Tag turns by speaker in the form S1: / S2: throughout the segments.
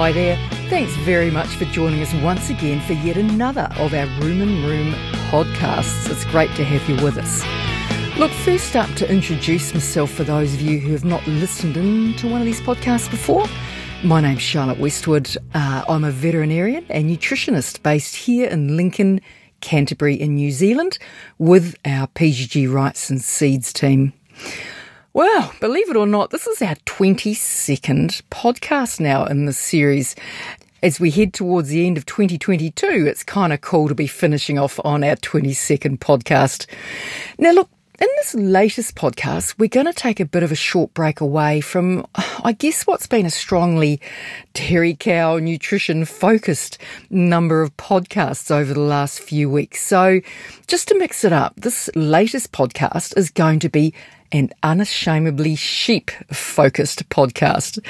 S1: Hi there. Thanks very much for joining us once again for yet another of our Rumen Room podcasts. It's great to have you with us. Look, first up to introduce myself for those of you who have not listened in to one of these podcasts before. My name's Charlotte Westwood. Uh, I'm a veterinarian and nutritionist based here in Lincoln, Canterbury, in New Zealand, with our PGG Wrightson Seeds team. Well, believe it or not, this is our 22nd podcast now in this series. As we head towards the end of 2022, it's kind of cool to be finishing off on our 22nd podcast. Now, look, in this latest podcast, we're going to take a bit of a short break away from, I guess, what's been a strongly dairy cow nutrition focused number of podcasts over the last few weeks. So, just to mix it up, this latest podcast is going to be an unashamedly sheep focused podcast.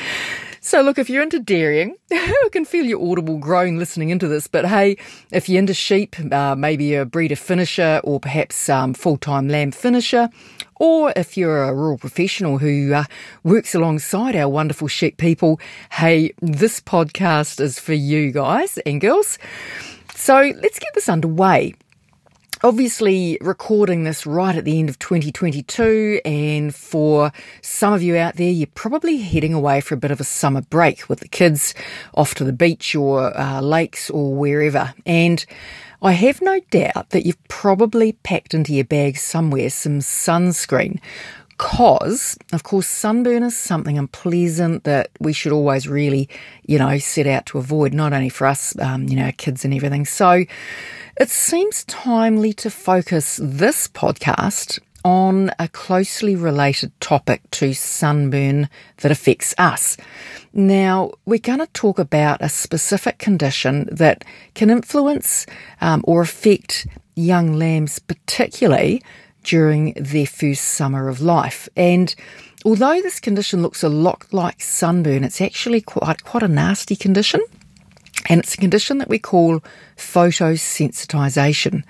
S1: So, look, if you're into dairying, I can feel your audible groan listening into this. But hey, if you're into sheep, uh, maybe a breeder finisher or perhaps um, full time lamb finisher, or if you're a rural professional who uh, works alongside our wonderful sheep people, hey, this podcast is for you guys and girls. So let's get this underway obviously recording this right at the end of 2022 and for some of you out there you're probably heading away for a bit of a summer break with the kids off to the beach or uh, lakes or wherever and I have no doubt that you've probably packed into your bag somewhere some sunscreen because, of course, sunburn is something unpleasant that we should always really, you know, set out to avoid, not only for us, um, you know, kids and everything. So it seems timely to focus this podcast on a closely related topic to sunburn that affects us. Now, we're going to talk about a specific condition that can influence um, or affect young lambs, particularly during their first summer of life. And although this condition looks a lot like sunburn, it's actually quite, quite a nasty condition. And it's a condition that we call photosensitization.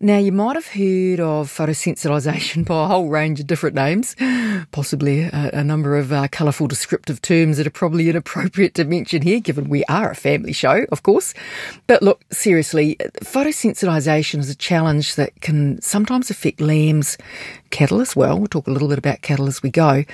S1: Now, you might have heard of photosensitization by a whole range of different names, possibly a, a number of uh, colourful descriptive terms that are probably inappropriate to mention here, given we are a family show, of course. But look, seriously, photosensitization is a challenge that can sometimes affect lambs, cattle as well. We'll talk a little bit about cattle as we go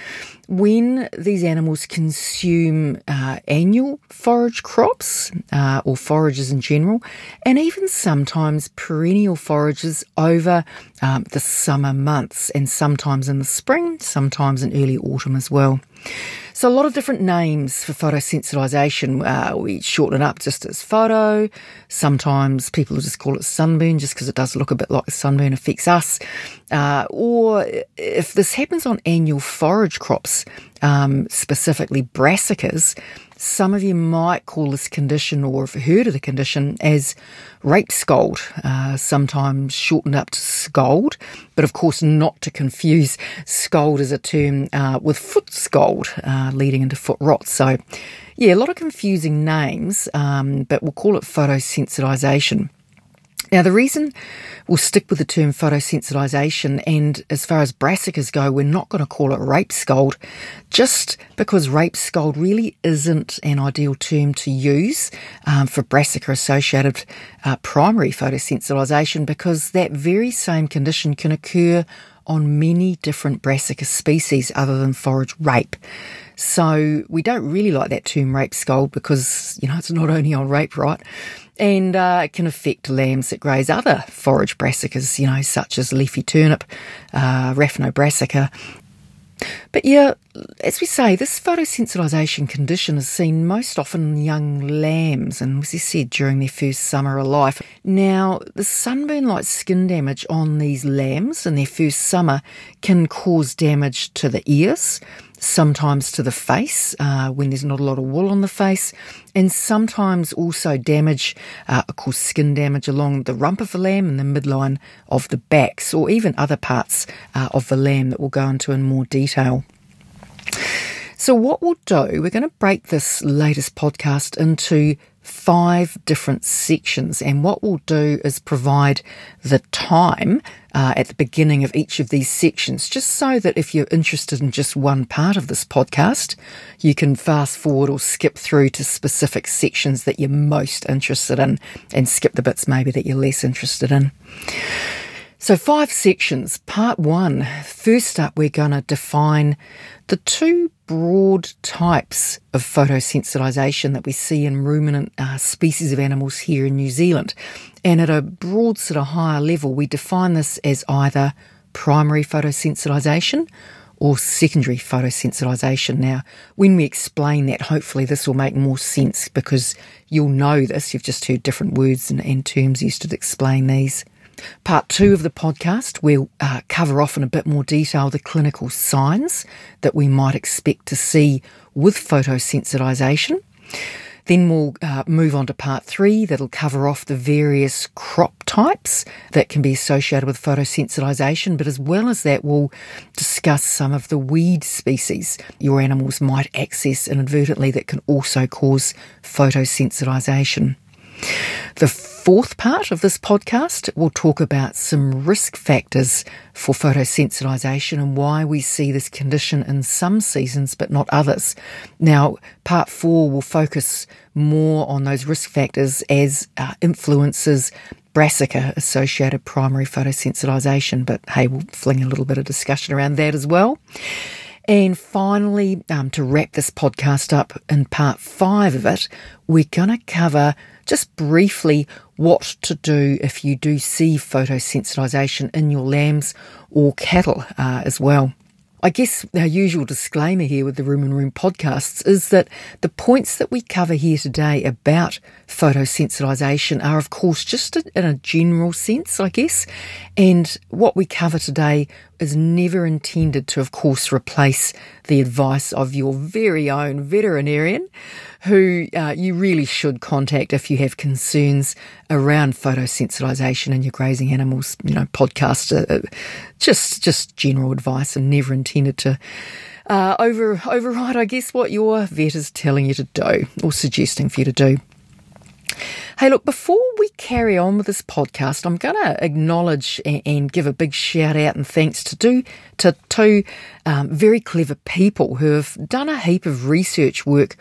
S1: when these animals consume uh, annual forage crops uh, or forages in general, and even sometimes perennial forages over um, the summer months and sometimes in the spring, sometimes in early autumn as well. So, a lot of different names for photosensitization. Uh, we shorten it up just as photo. Sometimes people just call it sunburn just because it does look a bit like sunburn affects us. Uh, or if this happens on annual forage crops, um, specifically brassicas, some of you might call this condition or have heard of the condition as rape scald, uh, sometimes shortened up to scald, but of course not to confuse scald as a term uh, with foot scald, uh, leading into foot rot. So, yeah, a lot of confusing names, um, but we'll call it photosensitization. Now, the reason we'll stick with the term photosensitization, and as far as brassicas go, we're not going to call it rape scald, just because rape scald really isn't an ideal term to use um, for brassica associated uh, primary photosensitization, because that very same condition can occur on many different brassica species other than forage rape. So we don't really like that term rape scald because, you know, it's not only on rape, right? and uh, it can affect lambs that graze other forage brassicas, you know, such as leafy turnip, uh, Raphanobrassica. But yeah, as we say, this photosensitization condition is seen most often in young lambs, and as I said, during their first summer of life. Now, the sunburn like skin damage on these lambs in their first summer can cause damage to the ears, sometimes to the face uh, when there's not a lot of wool on the face, and sometimes also damage, uh, of course, skin damage along the rump of the lamb and the midline of the backs, or even other parts uh, of the lamb that we'll go into in more detail. So, what we'll do, we're going to break this latest podcast into five different sections. And what we'll do is provide the time uh, at the beginning of each of these sections, just so that if you're interested in just one part of this podcast, you can fast forward or skip through to specific sections that you're most interested in and skip the bits maybe that you're less interested in. So, five sections. Part one. First up, we're going to define the two broad types of photosensitization that we see in ruminant uh, species of animals here in New Zealand. And at a broad, sort of higher level, we define this as either primary photosensitization or secondary photosensitization. Now, when we explain that, hopefully this will make more sense because you'll know this. You've just heard different words and, and terms used to explain these. Part two of the podcast, we'll uh, cover off in a bit more detail the clinical signs that we might expect to see with photosensitization. Then we'll uh, move on to part three that'll cover off the various crop types that can be associated with photosensitization. But as well as that, we'll discuss some of the weed species your animals might access inadvertently that can also cause photosensitization. The fourth part of this podcast will talk about some risk factors for photosensitization and why we see this condition in some seasons but not others. Now, part four will focus more on those risk factors as uh, influences brassica associated primary photosensitization, but hey, we'll fling a little bit of discussion around that as well. And finally, um, to wrap this podcast up in part five of it, we're going to cover just briefly what to do if you do see photosensitization in your lambs or cattle uh, as well. I guess our usual disclaimer here with the Rumen Room podcasts is that the points that we cover here today about photosensitization are, of course, just in a general sense, I guess. And what we cover today is never intended to, of course, replace the advice of your very own veterinarian, who uh, you really should contact if you have concerns around photosensitization in your grazing animals. You know, podcast, uh, just just general advice, and never intended to. Uh, over override, I guess, what your vet is telling you to do or suggesting for you to do. Hey, look, before we carry on with this podcast, I'm going to acknowledge and, and, give a big shout out and thanks to to two um, very clever people who have done a heap of research work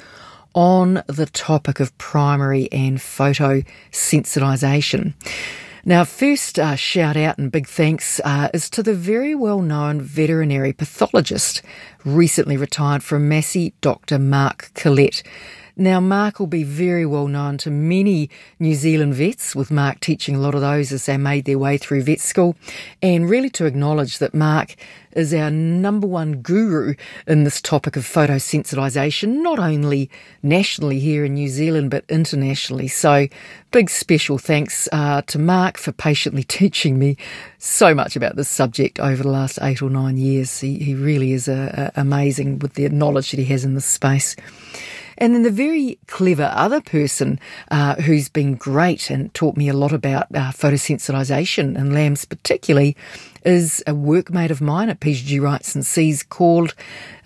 S1: on the topic of primary and photo sensitization. Now, first uh, shout out and big thanks uh, is to the very well known veterinary pathologist, recently retired from Massey, Dr. Mark Collett. Now, Mark will be very well known to many New Zealand vets, with Mark teaching a lot of those as they made their way through vet school, and really to acknowledge that Mark is our number one guru in this topic of photosensitization, not only nationally here in New Zealand, but internationally. So, big special thanks uh, to Mark for patiently teaching me so much about this subject over the last eight or nine years. He, he really is a, a amazing with the knowledge that he has in this space. And then the very clever other person uh, who's been great and taught me a lot about uh, photosensitization and lambs particularly is a workmate of mine at PGG Wrightson Seeds called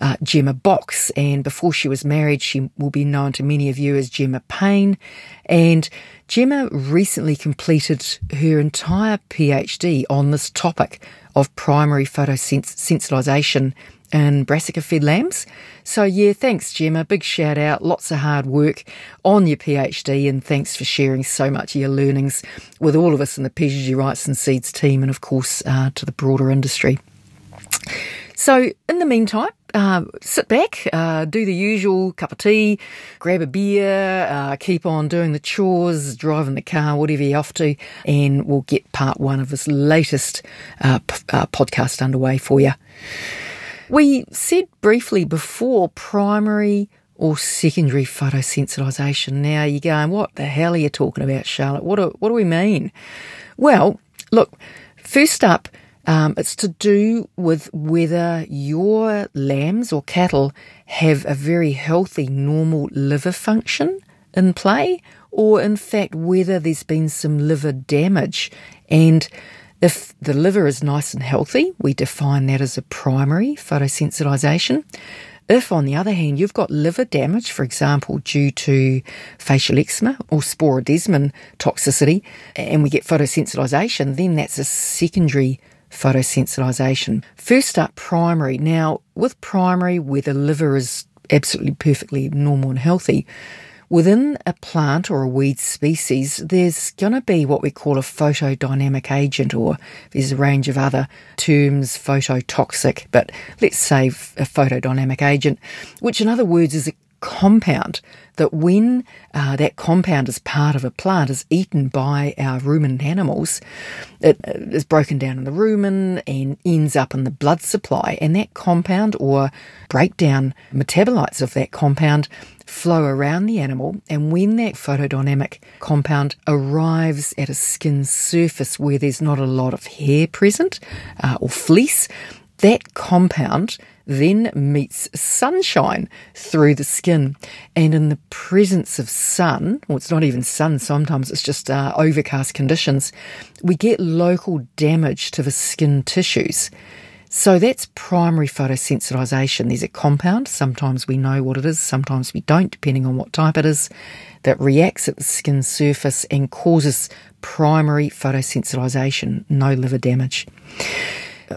S1: uh, Gemma Box. And before she was married, she will be known to many of you as Gemma Payne. And Gemma recently completed her entire PhD on this topic of primary photosensitization and brassica fed lambs. So, yeah, thanks, Gemma. Big shout out. Lots of hard work on your PhD, and thanks for sharing so much of your learnings with all of us in the PGG Wrightson Seeds team, and of course uh, to the broader industry. So, in the meantime, uh, sit back, uh, do the usual cup of tea, grab a beer, uh, keep on doing the chores, driving the car, whatever you're off to, and we'll get part one of this latest uh, p- uh, podcast underway for you. We said briefly before primary or secondary photosensitization. Now you're going, what the hell are you talking about, Charlotte? What do, what do we mean? Well, look, first up, um, it's to do with whether your lambs or cattle have a very healthy, normal liver function in play, or in fact, whether there's been some liver damage. And if the liver is nice and healthy, we define that as a primary photosensitization. If, on the other hand, you've got liver damage, for example, due to facial eczema or sporidesmin toxicity, and we get photosensitization, then that's a secondary photosensitization. First up, primary. Now, with primary, where the liver is absolutely perfectly normal and healthy, Within a plant or a weed species, there's going to be what we call a photodynamic agent, or there's a range of other terms, phototoxic, but let's say a photodynamic agent, which in other words is a compound that when uh, that compound is part of a plant is eaten by our ruminant animals, it uh, broken down in the rumen and ends up in the blood supply. And that compound or breakdown metabolites of that compound flow around the animal. And when that photodynamic compound arrives at a skin surface where there's not a lot of hair present uh, or fleece, that compound then meets sunshine through the skin. And in the presence of sun, or it's not even sun, sometimes it's just uh, overcast conditions, we get local damage to the skin tissues. So that's primary photosensitization. There's a compound, sometimes we know what it is, sometimes we don't, depending on what type it is, that reacts at the skin surface and causes primary photosensitization, no liver damage.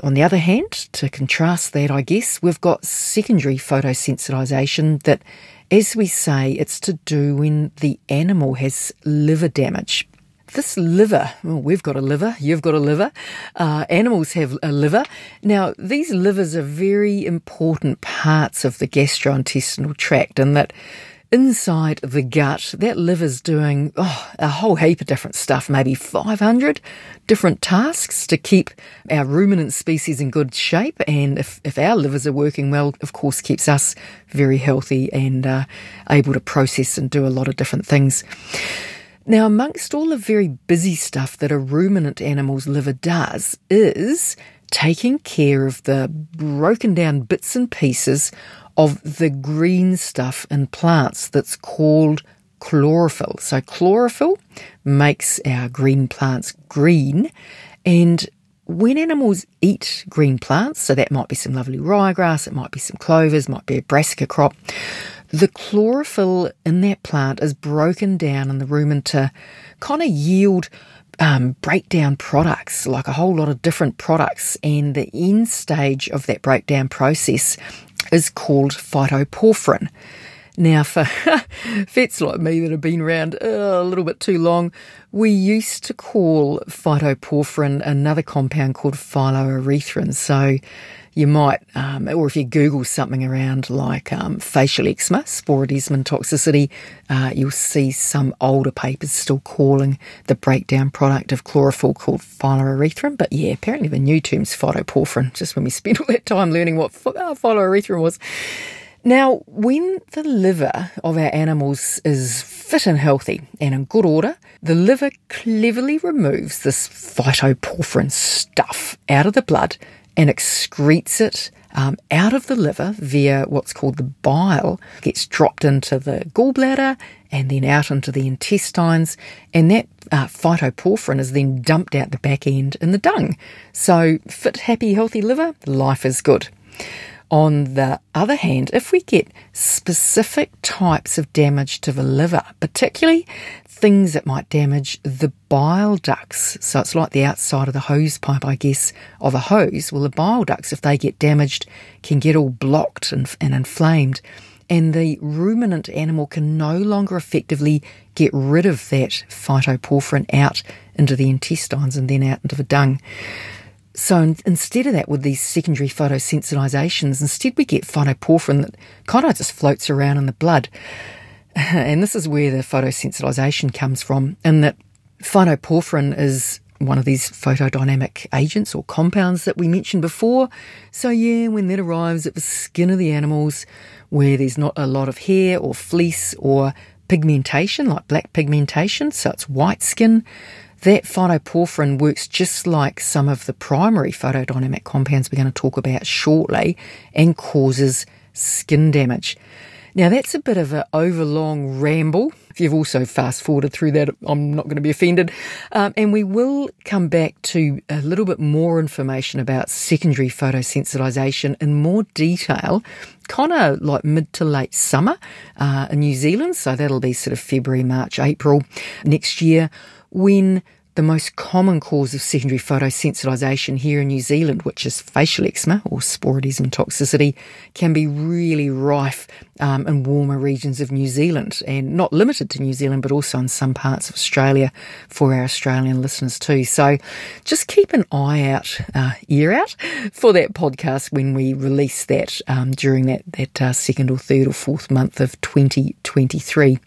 S1: On the other hand, to contrast that, I guess, we've got secondary photosensitization that, as we say, it's to do when the animal has liver damage. This liver, well, we've got a liver, you've got a liver, uh, animals have a liver. Now, these livers are very important parts of the gastrointestinal tract, and that inside the gut, that liver's doing oh, a whole heap of different stuff, maybe 500 different tasks to keep our ruminant species in good shape. And if, if our livers are working well, of course, keeps us very healthy and uh, able to process and do a lot of different things. Now, amongst all the very busy stuff that a ruminant animal's liver does is taking care of the broken down bits and pieces of the green stuff in plants that's called chlorophyll. So, chlorophyll makes our green plants green, and when animals eat green plants, so that might be some lovely ryegrass, it might be some clovers, might be a brassica crop, the chlorophyll in that plant is broken down in the rumen to kind of yield um, breakdown products, like a whole lot of different products. And the end stage of that breakdown process is called phytoporphyrin. Now, for vets like me that have been around uh, a little bit too long, we used to call phytoporphyrin another compound called phylloerythrin. So you might, um, or if you Google something around like um, facial eczema, sporidesmin toxicity, uh, you'll see some older papers still calling the breakdown product of chlorophyll called phylloerythrin. But yeah, apparently the new term's phytoporphyrin, just when we spent all that time learning what uh, phylloerythrin was. Now, when the liver of our animals is fit and healthy and in good order, the liver cleverly removes this phytoporphyrin stuff out of the blood and excretes it um, out of the liver via what's called the bile, gets dropped into the gallbladder and then out into the intestines, and that uh, phytoporphyrin is then dumped out the back end in the dung. So, fit, happy, healthy liver, life is good. On the other hand, if we get specific types of damage to the liver, particularly things that might damage the bile ducts, so it's like the outside of the hose pipe, I guess, of a hose. Well, the bile ducts, if they get damaged, can get all blocked and, and inflamed, and the ruminant animal can no longer effectively get rid of that phytoporphyrin out into the intestines and then out into the dung. So instead of that, with these secondary photosensitizations, instead we get phytoporphyrin that kind of just floats around in the blood. And this is where the photosensitization comes from, in that phytoporphyrin is one of these photodynamic agents or compounds that we mentioned before. So, yeah, when that arrives at the skin of the animals where there's not a lot of hair or fleece or pigmentation, like black pigmentation, so it's white skin, that phytoporphyrin works just like some of the primary photodynamic compounds we're going to talk about shortly and causes skin damage. Now, that's a bit of an overlong ramble. If you've also fast forwarded through that, I'm not going to be offended. Um, and we will come back to a little bit more information about secondary photosensitization in more detail, kind of like mid to late summer uh, in New Zealand. So that'll be sort of February, March, April next year when the most common cause of secondary photosensitization here in New Zealand, which is facial eczema or sporidesmin toxicity, can be really rife um, in warmer regions of New Zealand and not limited to New Zealand, but also in some parts of Australia for our Australian listeners too. So just keep an eye out, uh, ear out for that podcast when we release that um, during that, that uh, second or third or fourth month of 2023.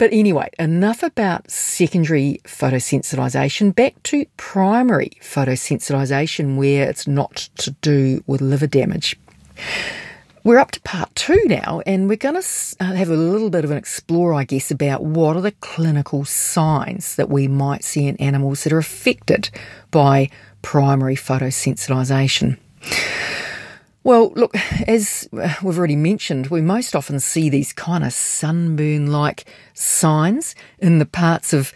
S1: But anyway, enough about secondary photosensitization. Back to primary photosensitization, where it's not to do with liver damage. We're up to part two now, and we're going to uh, have a little bit of an explore, I guess, about what are the clinical signs that we might see in animals that are affected by primary photosensitization. Well, look, as we've already mentioned, we most often see these kind of sunburn like signs in the parts of,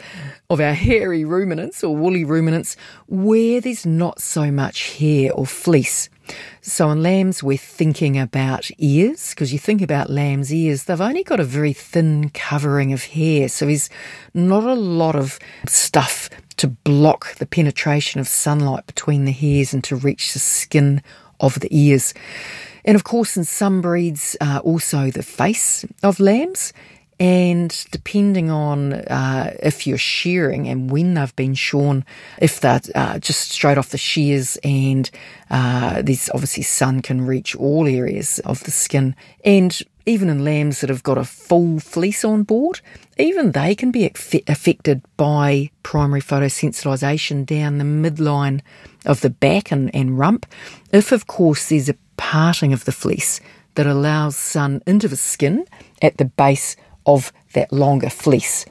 S1: of our hairy ruminants or woolly ruminants where there's not so much hair or fleece. So in lambs, we're thinking about ears because you think about lamb's ears, they've only got a very thin covering of hair. So there's not a lot of stuff to block the penetration of sunlight between the hairs and to reach the skin of the ears. And of course, in some breeds, uh, also the face of lambs. And depending on uh, if you're shearing and when they've been shorn, if they're uh, just straight off the shears, and uh, this obviously sun can reach all areas of the skin. And even in lambs that have got a full fleece on board, even they can be affected by primary photosensitization down the midline of the back and, and rump, if of course there's a parting of the fleece that allows sun into the skin at the base of that longer fleece.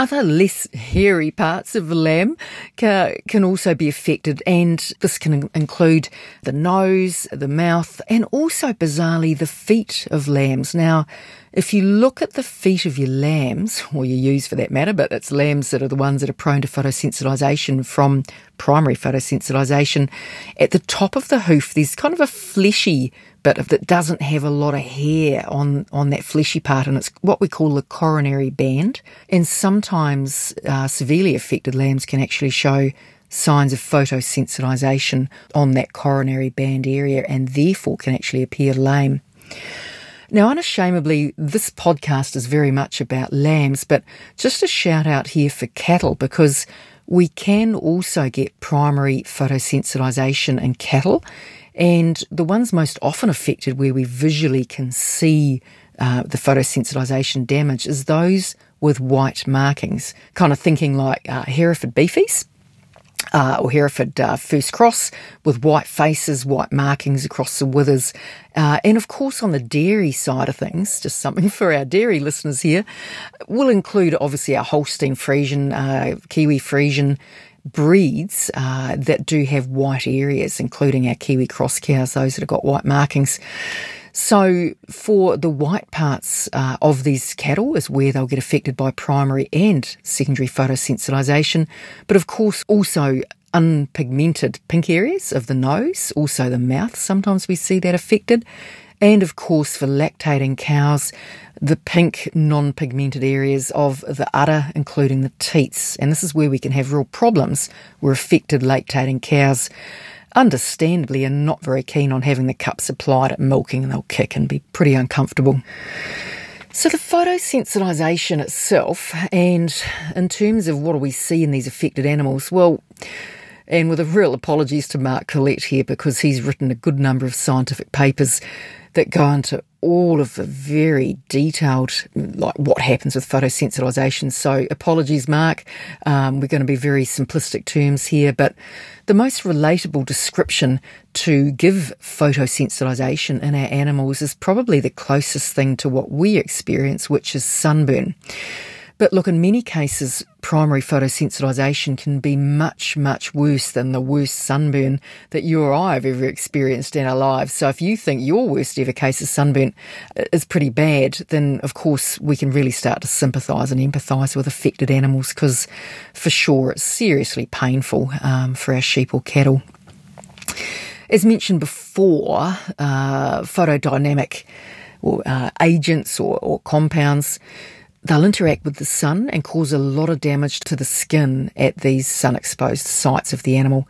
S1: Other less hairy parts of the lamb ca- can also be affected, and this can include the nose, the mouth, and also bizarrely the feet of lambs. Now, if you look at the feet of your lambs, or your ewes for that matter, but it's lambs that are the ones that are prone to photosensitization from primary photosensitization, at the top of the hoof, there's kind of a fleshy bit of that doesn't have a lot of hair on, on that fleshy part, and it's what we call the coronary band. And sometimes uh, severely affected lambs can actually show signs of photosensitization on that coronary band area and therefore can actually appear lame. Now, unashamedly, this podcast is very much about lambs, but just a shout out here for cattle because we can also get primary photosensitization in cattle. And the ones most often affected where we visually can see uh, the photosensitization damage is those with white markings, kind of thinking like uh, Hereford beefies uh, or Hereford uh, First Cross with white faces, white markings across the withers. Uh, and of course, on the dairy side of things, just something for our dairy listeners here, will include obviously our Holstein Friesian, uh, Kiwi Friesian breeds uh, that do have white areas, including our Kiwi cross cows, those that have got white markings. So, for the white parts uh, of these cattle is where they'll get affected by primary and secondary photosensitization, but of course, also unpigmented pink areas of the nose, also the mouth. Sometimes we see that affected. And of course, for lactating cows, the pink non pigmented areas of the udder, including the teats. And this is where we can have real problems where affected lactating cows understandably are not very keen on having the cup supplied at milking and they'll kick and be pretty uncomfortable. So, the photosensitization itself, and in terms of what do we see in these affected animals, well, and with a real apologies to Mark Collett here because he's written a good number of scientific papers that go into all of the very detailed, like what happens with photosensitization. So, apologies, Mark. Um, we're going to be very simplistic terms here, but the most relatable description to give photosensitization in our animals is probably the closest thing to what we experience, which is sunburn. But look, in many cases, primary photosensitization can be much, much worse than the worst sunburn that you or I have ever experienced in our lives. So if you think your worst ever case of sunburn is pretty bad, then of course we can really start to sympathise and empathise with affected animals because for sure it's seriously painful um, for our sheep or cattle. As mentioned before, uh, photodynamic or, uh, agents or, or compounds They'll interact with the sun and cause a lot of damage to the skin at these sun exposed sites of the animal.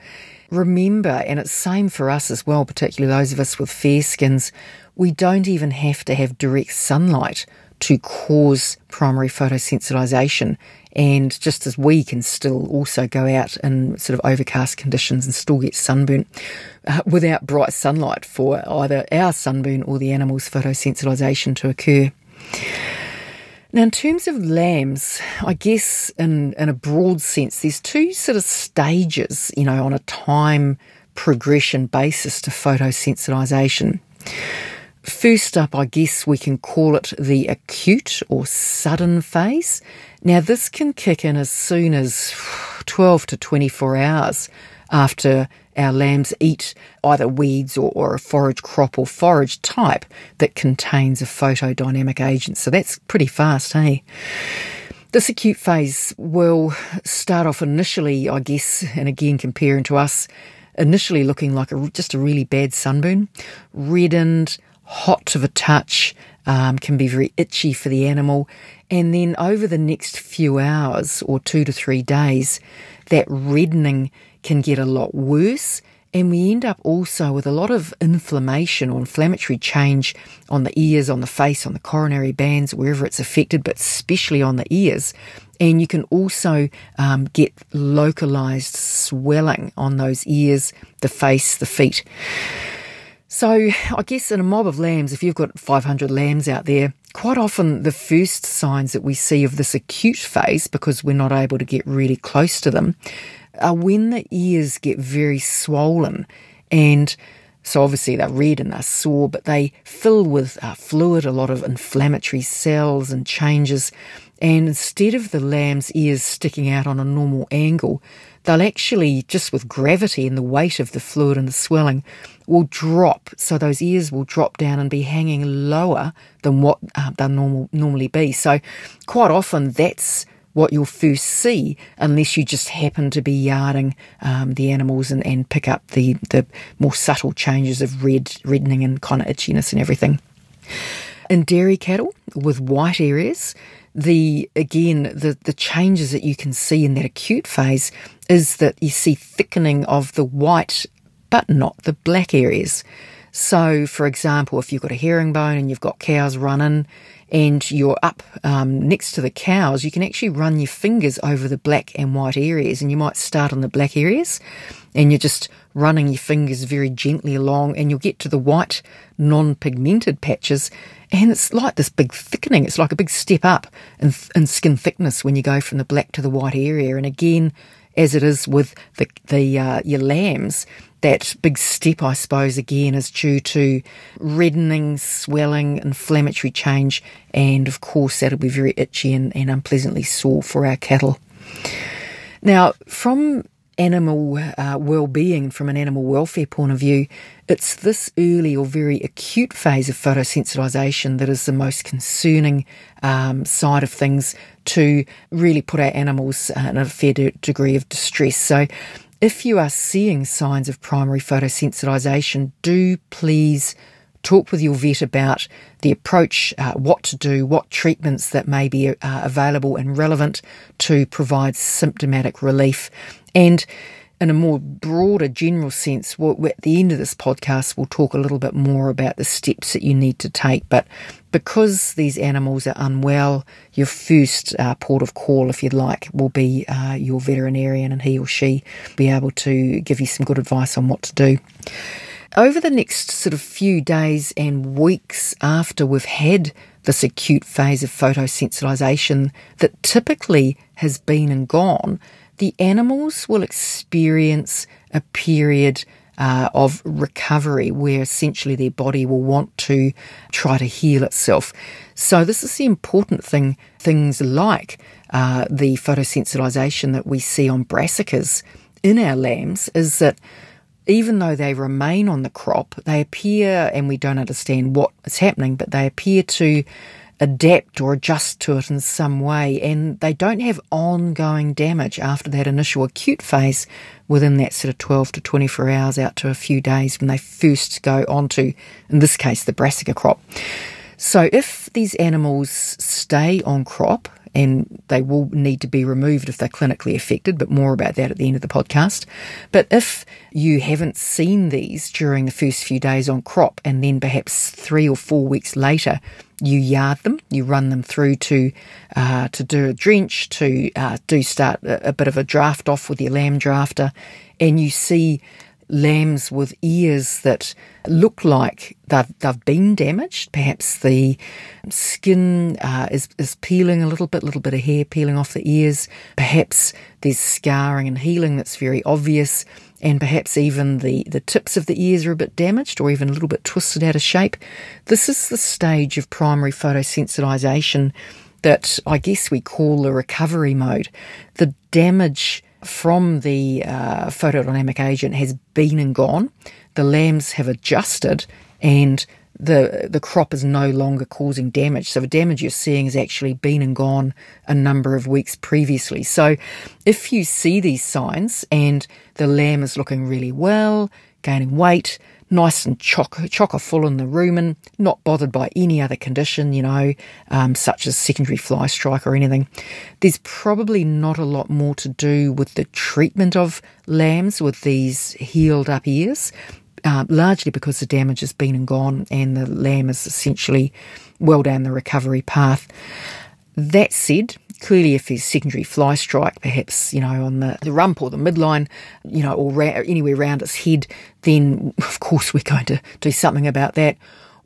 S1: Remember, and it's same for us as well, particularly those of us with fair skins, we don't even have to have direct sunlight to cause primary photosensitization. And just as we can still also go out in sort of overcast conditions and still get sunburnt uh, without bright sunlight for either our sunburn or the animal's photosensitization to occur. Now, in terms of lambs, I guess in, in a broad sense, there's two sort of stages, you know, on a time progression basis to photosensitization. First up, I guess we can call it the acute or sudden phase. Now, this can kick in as soon as 12 to 24 hours after our lambs eat either weeds or, or, a forage crop or forage type that contains a photodynamic agent. So that's pretty fast, hey? This acute phase will start off initially, I guess, and again comparing to us, initially looking like a, just a really bad sunburn, reddened, hot to the touch, um, can be very itchy for the animal. And then over the next few hours or two to three days, that reddening can get a lot worse. And we end up also with a lot of inflammation or inflammatory change on the ears, on the face, on the coronary bands, wherever it's affected, but especially on the ears. And you can also um, get localized swelling on those ears, the face, the feet. So, I guess in a mob of lambs, if you've got 500 lambs out there, quite often the first signs that we see of this acute phase, because we're not able to get really close to them, are when the ears get very swollen and so obviously they're red and they're sore, but they fill with uh, fluid, a lot of inflammatory cells and changes. And instead of the lamb's ears sticking out on a normal angle, they'll actually, just with gravity and the weight of the fluid and the swelling, will drop. So those ears will drop down and be hanging lower than what uh, they normal normally be. So quite often that's what you'll first see unless you just happen to be yarding um, the animals and, and pick up the, the more subtle changes of red, reddening and kind of itchiness and everything. In dairy cattle with white areas, the again the the changes that you can see in that acute phase is that you see thickening of the white but not the black areas. So, for example, if you've got a herringbone and you've got cows running and you're up um, next to the cows, you can actually run your fingers over the black and white areas. And you might start on the black areas and you're just running your fingers very gently along and you'll get to the white, non pigmented patches. And it's like this big thickening. It's like a big step up in, in skin thickness when you go from the black to the white area. And again, as it is with the, the uh, your lambs, that big step, I suppose, again, is due to reddening, swelling, inflammatory change, and of course, that'll be very itchy and, and unpleasantly sore for our cattle. Now, from animal uh, well-being, from an animal welfare point of view, it's this early or very acute phase of photosensitization that is the most concerning um, side of things to really put our animals uh, in a fair de- degree of distress. So if you are seeing signs of primary photosensitisation, do please talk with your vet about the approach, uh, what to do, what treatments that may be uh, available and relevant to provide symptomatic relief. And in a more broader, general sense, we'll, at the end of this podcast, we'll talk a little bit more about the steps that you need to take. But because these animals are unwell, your first uh, port of call, if you'd like, will be uh, your veterinarian, and he or she be able to give you some good advice on what to do. Over the next sort of few days and weeks after we've had this acute phase of photosensitization that typically has been and gone, the animals will experience a period uh, of recovery where essentially their body will want to try to heal itself. So, this is the important thing. Things like uh, the photosensitization that we see on brassicas in our lambs is that even though they remain on the crop, they appear, and we don't understand what is happening, but they appear to adapt or adjust to it in some way, and they don't have ongoing damage after that initial acute phase within that sort of 12 to 24 hours out to a few days when they first go onto, in this case, the brassica crop. So if these animals stay on crop, and they will need to be removed if they're clinically affected, but more about that at the end of the podcast. But if you haven't seen these during the first few days on crop, and then perhaps three or four weeks later, you yard them, you run them through to uh, to do a drench, to uh, do start a, a bit of a draft off with your lamb drafter, and you see lambs with ears that look like they've, they've been damaged. Perhaps the skin uh, is, is peeling a little bit, a little bit of hair peeling off the ears. Perhaps there's scarring and healing that's very obvious. And perhaps even the, the tips of the ears are a bit damaged or even a little bit twisted out of shape. This is the stage of primary photosensitization that I guess we call the recovery mode. The damage from the uh, photodynamic agent has been and gone. The lambs have adjusted and the the crop is no longer causing damage. So the damage you're seeing has actually been and gone a number of weeks previously. So if you see these signs and the lamb is looking really well, gaining weight, nice and chock, chock full in the rumen, not bothered by any other condition, you know, um, such as secondary fly strike or anything. There's probably not a lot more to do with the treatment of lambs with these healed up ears, uh, largely because the damage has been and gone and the lamb is essentially well down the recovery path. That said, clearly if there's secondary fly strike, perhaps, you know, on the, the rump or the midline, you know, or ra- anywhere around its head, then of course we're going to do something about that.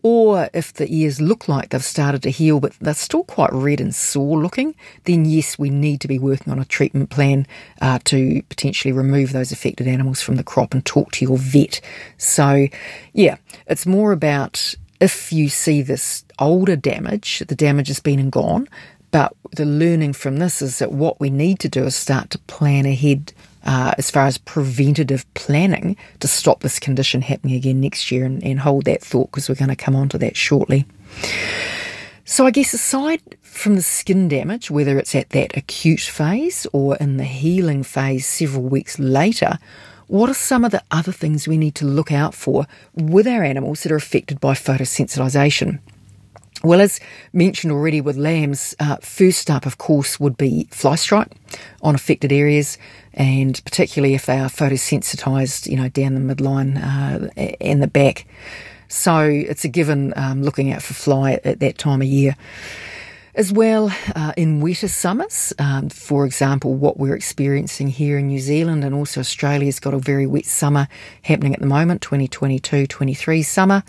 S1: Or if the ears look like they've started to heal, but they're still quite red and sore looking, then yes, we need to be working on a treatment plan uh, to potentially remove those affected animals from the crop and talk to your vet. So, yeah, it's more about if you see this older damage, the damage has been and gone, but the learning from this is that what we need to do is start to plan ahead uh, as far as preventative planning to stop this condition happening again next year and, and hold that thought because we're going to come on to that shortly. So, I guess aside from the skin damage, whether it's at that acute phase or in the healing phase several weeks later, what are some of the other things we need to look out for with our animals that are affected by photosensitization? Well, as mentioned already with lambs, uh, first up, of course, would be fly strike on affected areas, and particularly if they are photosensitized, you know, down the midline uh, and the back. So it's a given um, looking out for fly at, at that time of year. As well, uh, in wetter summers, um, for example, what we're experiencing here in New Zealand and also Australia's got a very wet summer happening at the moment, 2022 23 summer.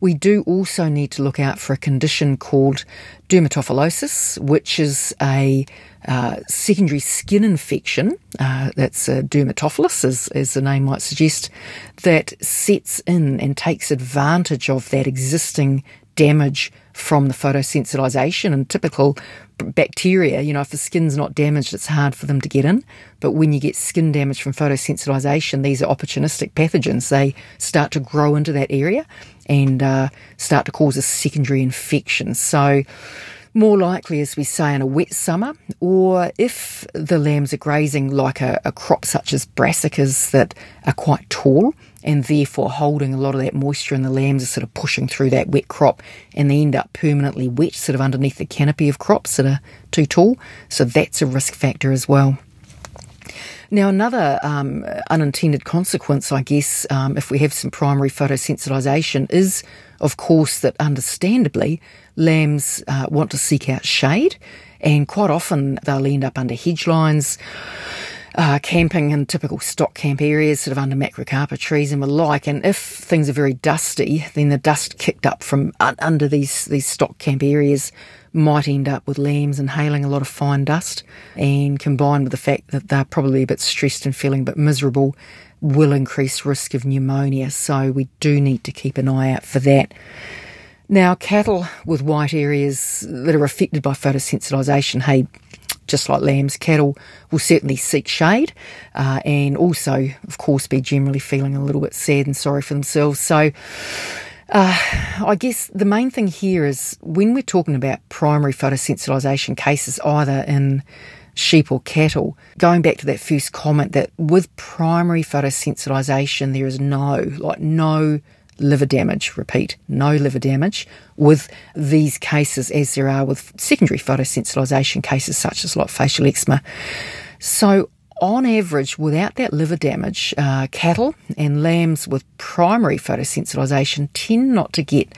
S1: We do also need to look out for a condition called dermatophilosis, which is a uh, secondary skin infection, uh, that's a dermatophilus, as, as the name might suggest, that sets in and takes advantage of that existing damage from the photosensitization and typical bacteria. You know, if the skin's not damaged, it's hard for them to get in. But when you get skin damage from photosensitization, these are opportunistic pathogens. They start to grow into that area and uh, start to cause a secondary infection. So, more likely, as we say, in a wet summer, or if the lambs are grazing like a, a crop such as brassicas that are quite tall and therefore holding a lot of that moisture, and the lambs are sort of pushing through that wet crop and they end up permanently wet, sort of underneath the canopy of crops that are too tall. So that's a risk factor as well. Now, another um, unintended consequence, I guess, um, if we have some primary photosensitization, is, of course, that understandably lambs uh, want to seek out shade, and quite often they'll end up under hedge lines uh, camping in typical stock camp areas, sort of under macrocarpa trees and the like. And if things are very dusty, then the dust kicked up from under these these stock camp areas might end up with lambs inhaling a lot of fine dust, and combined with the fact that they're probably a bit stressed and feeling a bit miserable, will increase risk of pneumonia. So we do need to keep an eye out for that. Now, cattle with white areas that are affected by photosensitization, hey, just like lambs, cattle will certainly seek shade uh, and also, of course, be generally feeling a little bit sad and sorry for themselves. So, uh, I guess the main thing here is when we're talking about primary photosensitization cases, either in sheep or cattle, going back to that first comment that with primary photosensitization, there is no, like, no liver damage. Repeat, no liver damage with these cases as there are with secondary photosensitization cases such as like facial eczema. So on average, without that liver damage, uh, cattle and lambs with primary photosensitization tend not to get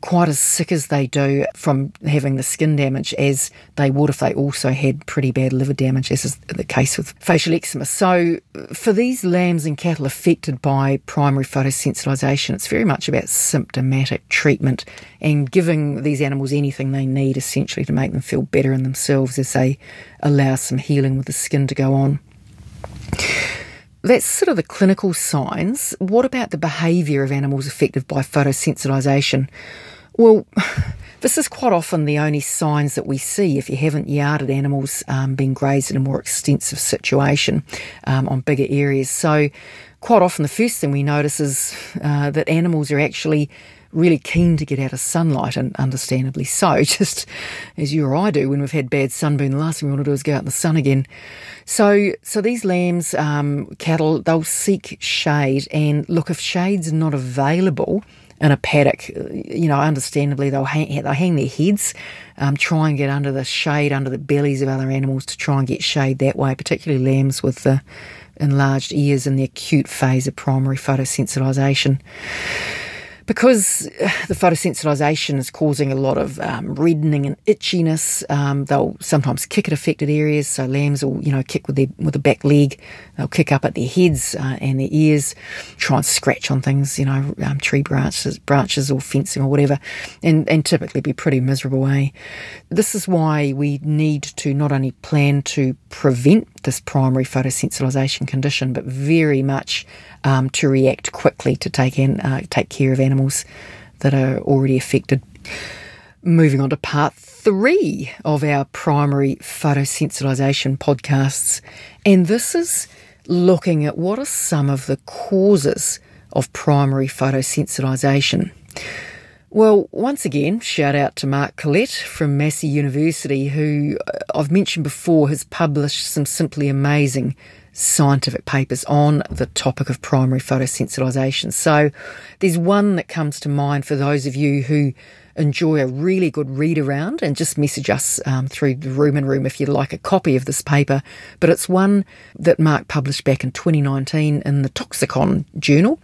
S1: quite as sick as they do from having the skin damage as they would if they also had pretty bad liver damage, as is the case with facial eczema. So, for these lambs and cattle affected by primary photosensitization, it's very much about symptomatic treatment and giving these animals anything they need essentially to make them feel better in themselves as they allow some healing with the skin to go on. That's sort of the clinical signs. What about the behaviour of animals affected by photosensitisation? Well, this is quite often the only signs that we see if you haven't yarded animals um, being grazed in a more extensive situation um, on bigger areas. So, quite often the first thing we notice is uh, that animals are actually really keen to get out of sunlight, and understandably so, just as you or I do when we've had bad sunburn. The last thing we want to do is go out in the sun again. So, so these lambs, um, cattle, they'll seek shade, and look, if shade's not available, in a paddock, you know, understandably they'll hang, they'll hang their heads, um, try and get under the shade, under the bellies of other animals to try and get shade that way, particularly lambs with the enlarged ears in the acute phase of primary photosensitization because uh, the photosensitization is causing a lot of um, reddening and itchiness, um, they'll sometimes kick at affected areas. So lambs will, you know, kick with their with the back leg. They'll kick up at their heads uh, and their ears, try and scratch on things, you know, um, tree branches, branches or fencing or whatever, and and typically be pretty miserable. Eh? This is why we need to not only plan to prevent this primary photosensitization condition, but very much um, to react quickly to take in, uh, take care of animals that are already affected. Moving on to part three of our primary photosensitization podcasts, and this is looking at what are some of the causes of primary photosensitization. Well, once again, shout out to Mark Collett from Massey University, who uh, I've mentioned before has published some simply amazing scientific papers on the topic of primary photosensitization. So there's one that comes to mind for those of you who enjoy a really good read around and just message us um, through the Rumen Room if you'd like a copy of this paper. But it's one that Mark published back in 2019 in the Toxicon Journal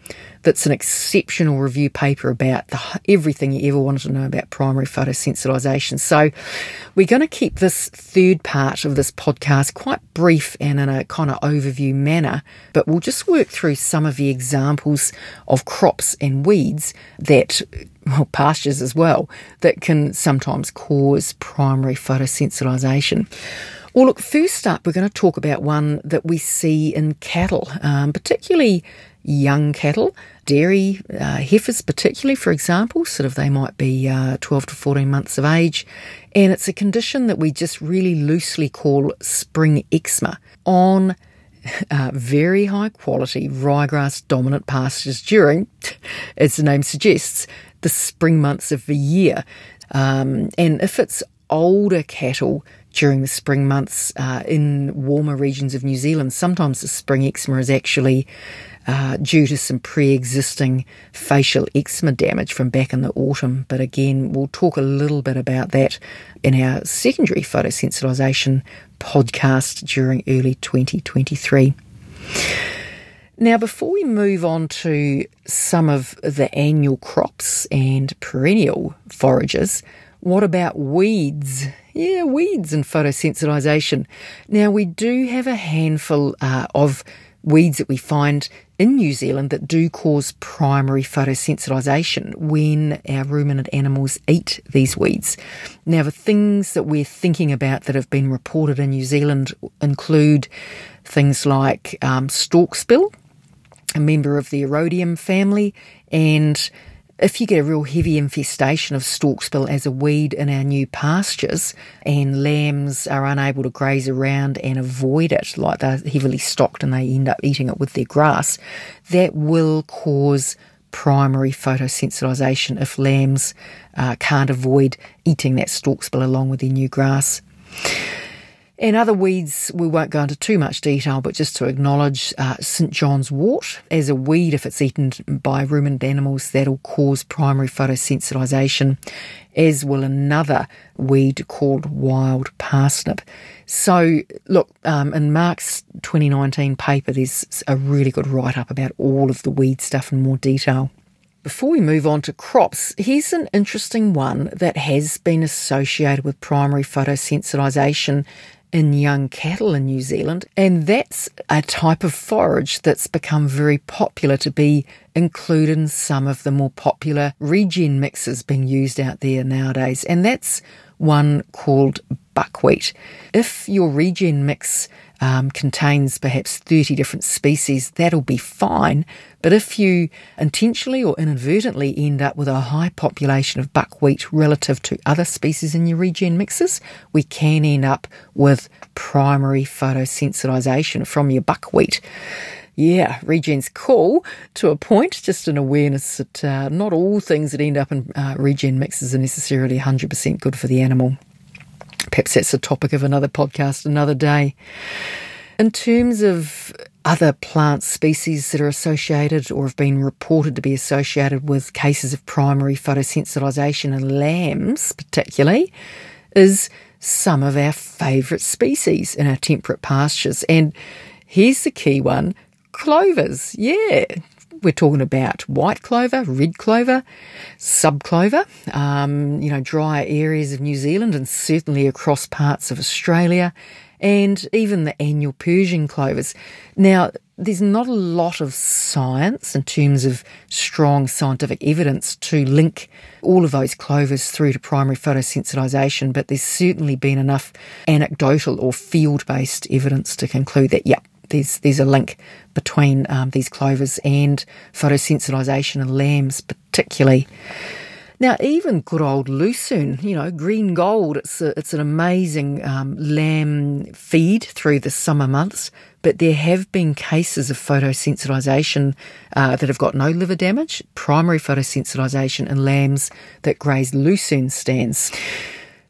S1: that's an exceptional review paper about the, everything you ever wanted to know about primary photosensitization. So, we're going to keep this third part of this podcast quite brief and in a kind of overview manner, but we'll just work through some of the examples of crops and weeds that, well, pastures as well, that can sometimes cause primary photosensitization. Well, look, first up, we're going to talk about one that we see in cattle, um, particularly young cattle dairy uh, heifers, particularly, for example, sort of they might be uh, 12 to 14 months of age. And it's a condition that we just really loosely call spring eczema on uh, very high quality ryegrass dominant pastures during, as the name suggests, the spring months of the year. Um, and if it's older cattle during the spring months uh, in warmer regions of New Zealand, sometimes the spring eczema is actually uh, due to some pre existing facial eczema damage from back in the autumn. But again, we'll talk a little bit about that in our secondary photosensitization podcast during early 2023. Now, before we move on to some of the annual crops and perennial forages, what about weeds? Yeah, weeds and photosensitization. Now, we do have a handful uh, of weeds that we find in New Zealand that do cause primary photosensitization when our ruminant animals eat these weeds. Now, the things that we're thinking about that have been reported in New Zealand include things like um, storksbill, a member of the Erodium family, and if you get a real heavy infestation of storksbill as a weed in our new pastures and lambs are unable to graze around and avoid it, like they're heavily stocked and they end up eating it with their grass, that will cause primary photosensitization if lambs uh, can't avoid eating that storksbill along with their new grass. And other weeds, we won't go into too much detail, but just to acknowledge uh, St. John's wort as a weed, if it's eaten by ruminant animals, that'll cause primary photosensitization, as will another weed called wild parsnip. So, look, um, in Mark's 2019 paper, there's a really good write up about all of the weed stuff in more detail. Before we move on to crops, here's an interesting one that has been associated with primary photosensitization in young cattle in New Zealand, and that's a type of forage that's become very popular to be included in some of the more popular regen mixes being used out there nowadays, and that's one called buckwheat. If your regen mix um, contains perhaps 30 different species, that'll be fine. But if you intentionally or inadvertently end up with a high population of buckwheat relative to other species in your regen mixes, we can end up with primary photosensitization from your buckwheat. Yeah, regen's cool to a point, just an awareness that uh, not all things that end up in uh, regen mixes are necessarily 100% good for the animal. Perhaps that's the topic of another podcast another day. In terms of other plant species that are associated or have been reported to be associated with cases of primary photosensitization in lambs, particularly, is some of our favourite species in our temperate pastures. And here's the key one clovers. Yeah, we're talking about white clover, red clover, subclover, um, you know, drier areas of New Zealand and certainly across parts of Australia, and even the annual Persian clovers. Now, there's not a lot of science in terms of strong scientific evidence to link all of those clovers through to primary photosensitization, but there's certainly been enough anecdotal or field based evidence to conclude that, yep, there's there's a link between um, these clovers and photosensitization in lambs, particularly. Now, even good old lucerne, you know, green gold, it's, a, it's an amazing um, lamb feed through the summer months, but there have been cases of photosensitization uh, that have got no liver damage, primary photosensitization in lambs that graze lucerne stands.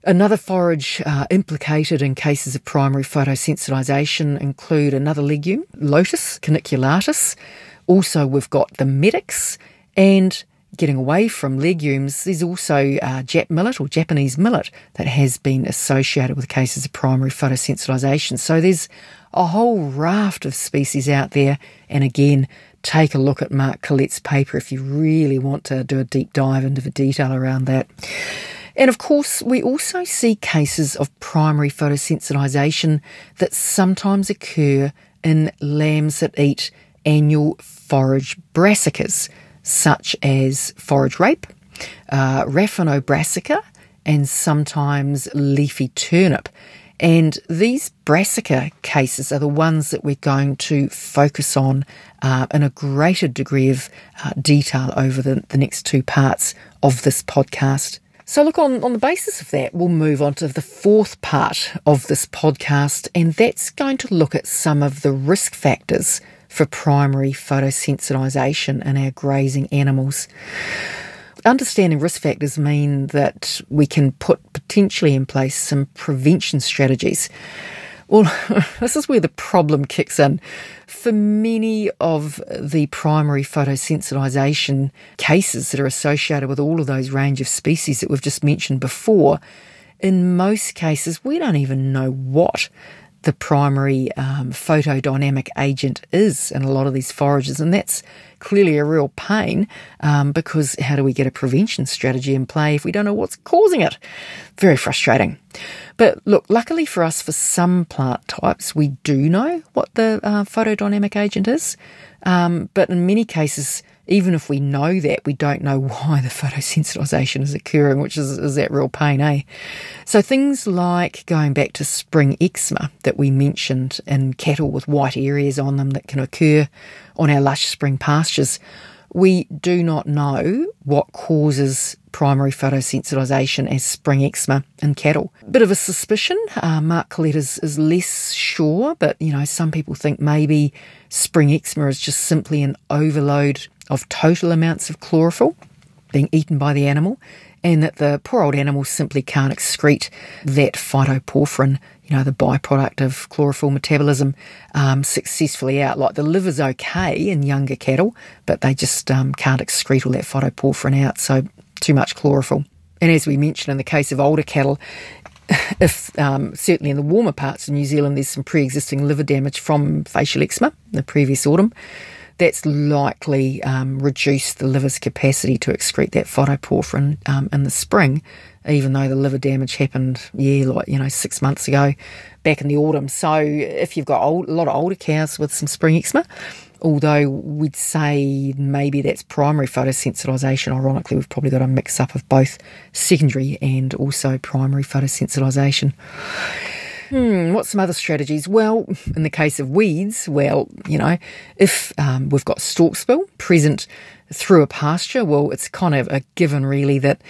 S1: Another forage uh, implicated in cases of primary photosensitization include another legume, lotus corniculatus. Also, we've got the medics and getting away from legumes, there's also uh, Jap millet or Japanese millet that has been associated with cases of primary photosensitization. So there's a whole raft of species out there. And again, take a look at Mark Collett's paper if you really want to do a deep dive into the detail around that. And of course, we also see cases of primary photosensitization that sometimes occur in lambs that eat annual forage brassicas, such as forage rape, uh, Raphanobrassica, and sometimes leafy turnip. And these brassica cases are the ones that we're going to focus on uh, in a greater degree of uh, detail over the, the next two parts of this podcast. So, look, on, on the basis of that, we'll move on to the fourth part of this podcast, and that's going to look at some of the risk factors for primary photosensitization in our grazing animals. Understanding risk factors mean that we can put potentially in place some prevention strategies well, this is where the problem kicks in. For many of the primary photosensitization cases that are associated with all of those range of species that we've just mentioned before, in most cases, we don't even know what the primary um, photodynamic agent is in a lot of these forages, and that's clearly a real pain um, because how do we get a prevention strategy in play if we don't know what's causing it? Very frustrating. But look, luckily for us, for some plant types, we do know what the uh, photodynamic agent is, um, but in many cases, even if we know that, we don't know why the photosensitization is occurring, which is, is that real pain, eh? So things like going back to spring eczema that we mentioned in cattle with white areas on them that can occur on our lush spring pastures, we do not know what causes primary photosensitization as spring eczema in cattle. Bit of a suspicion. Uh, Mark Collett is, is less sure, but you know, some people think maybe spring eczema is just simply an overload of total amounts of chlorophyll. being eaten by the animal, and that the poor old animal simply can't excrete that phytoporphyrin, you know, the byproduct of chlorophyll metabolism, um, successfully out. Like the liver's okay in younger cattle, but they just um, can't excrete all that phytoporphyrin out, so too much chlorophyll. And as we mentioned in the case of older cattle, if um, certainly in the warmer parts of New Zealand there's some pre-existing liver damage from facial eczema in the previous autumn, that's likely um, reduced the liver's capacity to excrete that phytoporphyrin um, in the spring, even though the liver damage happened, yeah, like, you know, six months ago back in the autumn. So if you've got old, a lot of older cows with some spring eczema, although we'd say maybe that's primary photosensitization. Ironically, we've probably got a mix up of both secondary and also primary photosensitization. Hmm, what's some other strategies? Well, in the case of weeds, well, you know, if um, we've got storksbill present through a pasture, well, it's kind of a given, really, that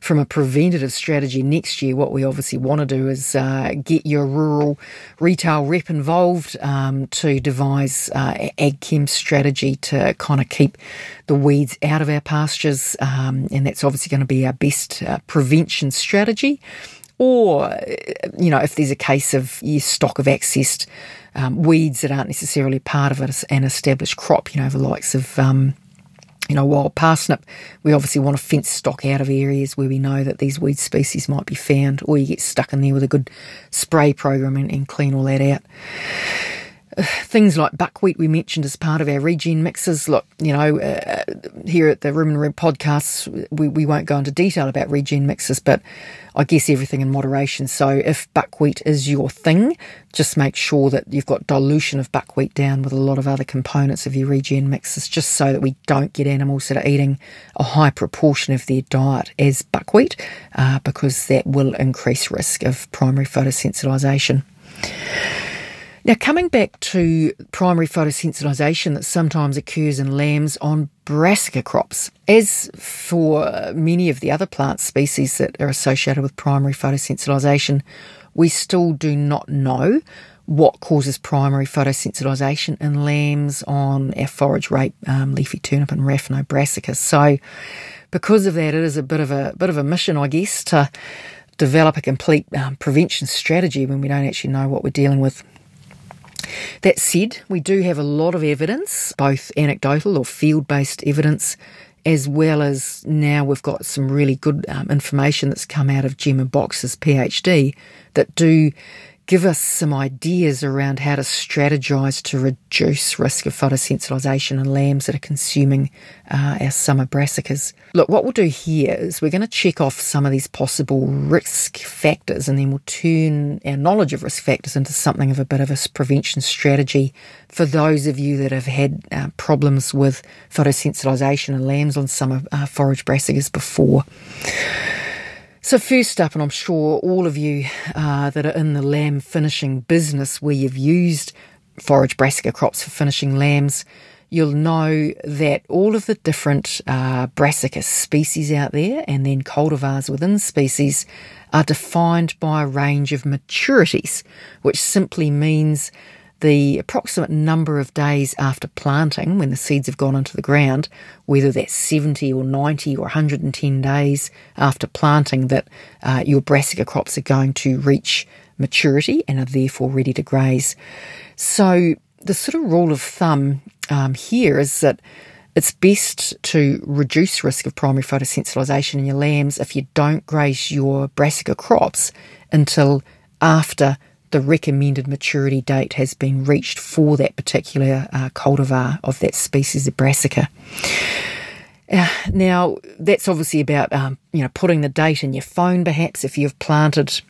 S1: from a preventative strategy next year, what we obviously want to do is uh, get your rural retail rep involved um, to devise uh, ag chem strategy to kind of keep the weeds out of our pastures, um, and that's obviously going to be our best uh, prevention strategy. Or, you know, if there's a case of your stock of accessed um, weeds that aren't necessarily part of an established crop, you know, the likes of, um, you know, wild parsnip, we obviously want to fence stock out of areas where we know that these weed species might be found, or you get stuck in there with a good spray program and, and clean all that out things like buckwheat we mentioned as part of our regen mixes. Look, you know, uh, here at the Rumen Room podcasts, we, we won't go into detail about regen mixes, but I guess everything in moderation. So if buckwheat is your thing, just make sure that you've got dilution of buckwheat down with a lot of other components of your regen mixes, just so that we don't get animals that are eating a high proportion of their diet as buckwheat, uh, because that will increase risk of primary photosensitization. Now, coming back to primary photosensitization that sometimes occurs in lambs on brassica crops, as for many of the other plant species that are associated with primary photosensitization, we still do not know what causes primary photosensitization in lambs on our forage rape, um, leafy turnip, and Raphanobrassica. So, because of that, it is a bit of a bit of a mission, I guess, to develop a complete um, prevention strategy when we don't actually know what we're dealing with. That said, we do have a lot of evidence, both anecdotal or field based evidence, as well as now we've got some really good um, information that's come out of Gemma Box's PhD that do give us some ideas around how to strategize to reduce risk of photosensitization in lambs that are consuming uh, our summer brassicas. Look, what we'll do here is we're going to check off some of these possible risk factors and then we'll turn our knowledge of risk factors into something of a bit of a prevention strategy for those of you that have had uh, problems with photosensitization in lambs on summer uh, forage brassicas before. So, first up, and I'm sure all of you uh, that are in the lamb finishing business where you've used forage brassica crops for finishing lambs, you'll know that all of the different uh, brassica species out there and then cultivars within species are defined by a range of maturities, which simply means the approximate number of days after planting, when the seeds have gone into the ground, whether that's 70 or 90 or 110 days after planting, that uh, your brassica crops are going to reach maturity and are therefore ready to graze. So, the sort of rule of thumb um, here is that it's best to reduce risk of primary photosensitization in your lambs if you don't graze your brassica crops until after the recommended maturity date has been reached for that particular uh, cultivar of that species of brassica. Uh, now, that's obviously about um, you know putting the date in your phone. Perhaps if you've planted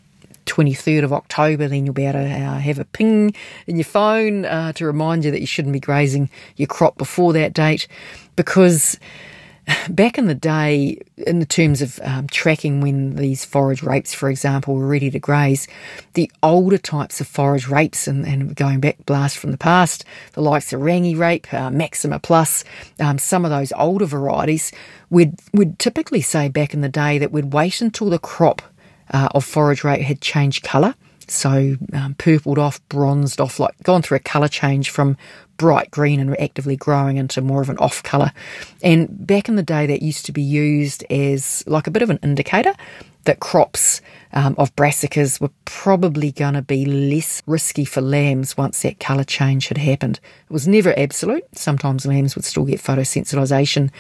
S1: 23rd of October, then you'll be able to uh, have a ping in your phone uh, to remind you that you shouldn't be grazing your crop before that date, because back in the day, in the terms of um, tracking when these forage rapes, for example, were ready to graze, the older types of forage rapes, and, and going back blast from the past, the likes of Rangi rape, uh, Maxima Plus, um, some of those older varieties, we'd, we'd typically say back in the day that we'd wait until the crop uh, of forage rape had changed colour So um, purpled off, bronzed off, like gone through a colour change from bright green and actively growing into more of an off colour. And back in the day, that used to be used as like a bit of an indicator that crops um, of brassicas were probably going to be less risky for lambs once that colour change had happened. It was never absolute. Sometimes lambs would still get photosensitisation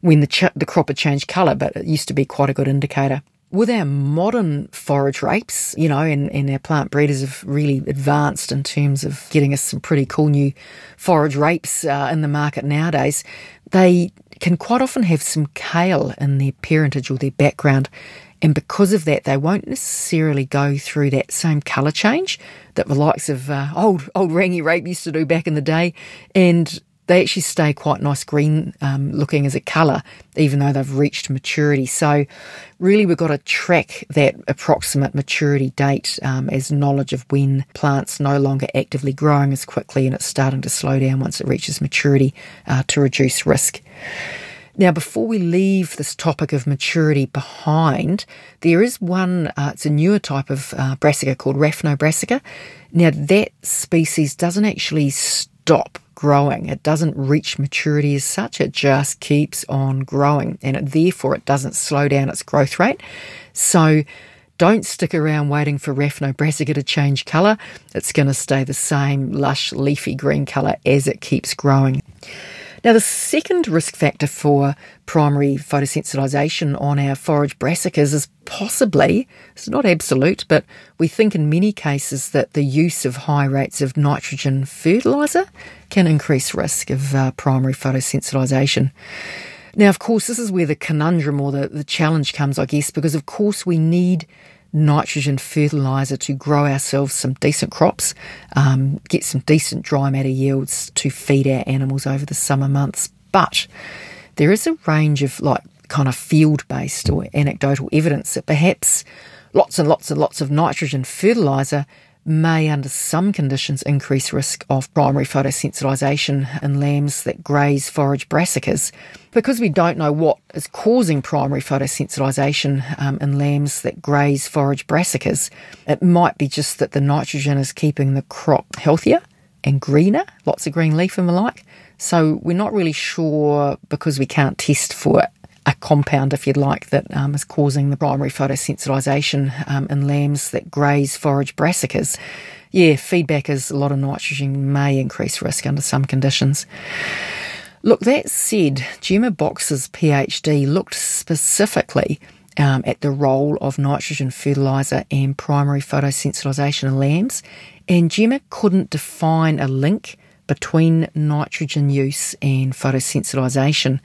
S1: when the, ch- the crop had changed colour, but it used to be quite a good indicator with our modern forage rapes, you know, and, and our plant breeders have really advanced in terms of getting us some pretty cool new forage rapes uh, in the market nowadays, they can quite often have some kale in their parentage or their background. And because of that, they won't necessarily go through that same colour change that the likes of uh, old old Rangi rape used to do back in the day. And they actually stay quite nice green um, looking as a colour, even though they've reached maturity. So, really, we've got to track that approximate maturity date um, as knowledge of when plants no longer actively growing as quickly and it's starting to slow down once it reaches maturity uh, to reduce risk. Now, before we leave this topic of maturity behind, there is one, uh, it's a newer type of uh, brassica called Raphanobrassica. Now, that species doesn't actually stop growing. It doesn't reach maturity as such. It just keeps on growing and it, therefore it doesn't slow down its growth rate. So don't stick around waiting for Raphanobrassica to change colour. It's going to stay the same lush leafy green colour as it keeps growing. Now, the second risk factor for primary photosensitization on our forage brassicas is possibly, it's not absolute, but we think in many cases that the use of high rates of nitrogen fertiliser can increase risk of uh, primary photosensitization. Now, of course, this is where the conundrum or the, the challenge comes, I guess, because of course we need nitrogen fertiliser to grow ourselves some decent crops, um, get some decent dry matter yields to feed our animals over the summer months. But there is a range of like kind of field based or anecdotal evidence that perhaps lots and lots and lots of nitrogen fertiliser may, under some conditions, increase risk of primary photosensitization in lambs that graze forage brassicas. Because we don't know what is causing primary photosensitization um, in lambs that graze forage brassicas, it might be just that the nitrogen is keeping the crop healthier and greener, lots of green leaf and the like. So we're not really sure because we can't test for a compound, if you'd like, that um, is causing the primary photosensitization um, in lambs that graze forage brassicas. Yeah, feedback is a lot of nitrogen may increase risk under some conditions. Look, that said, Gemma Box's PhD looked specifically um, at the role of nitrogen fertiliser and primary photosensitization in lambs, and Gemma couldn't define a link between nitrogen use and photosensitization,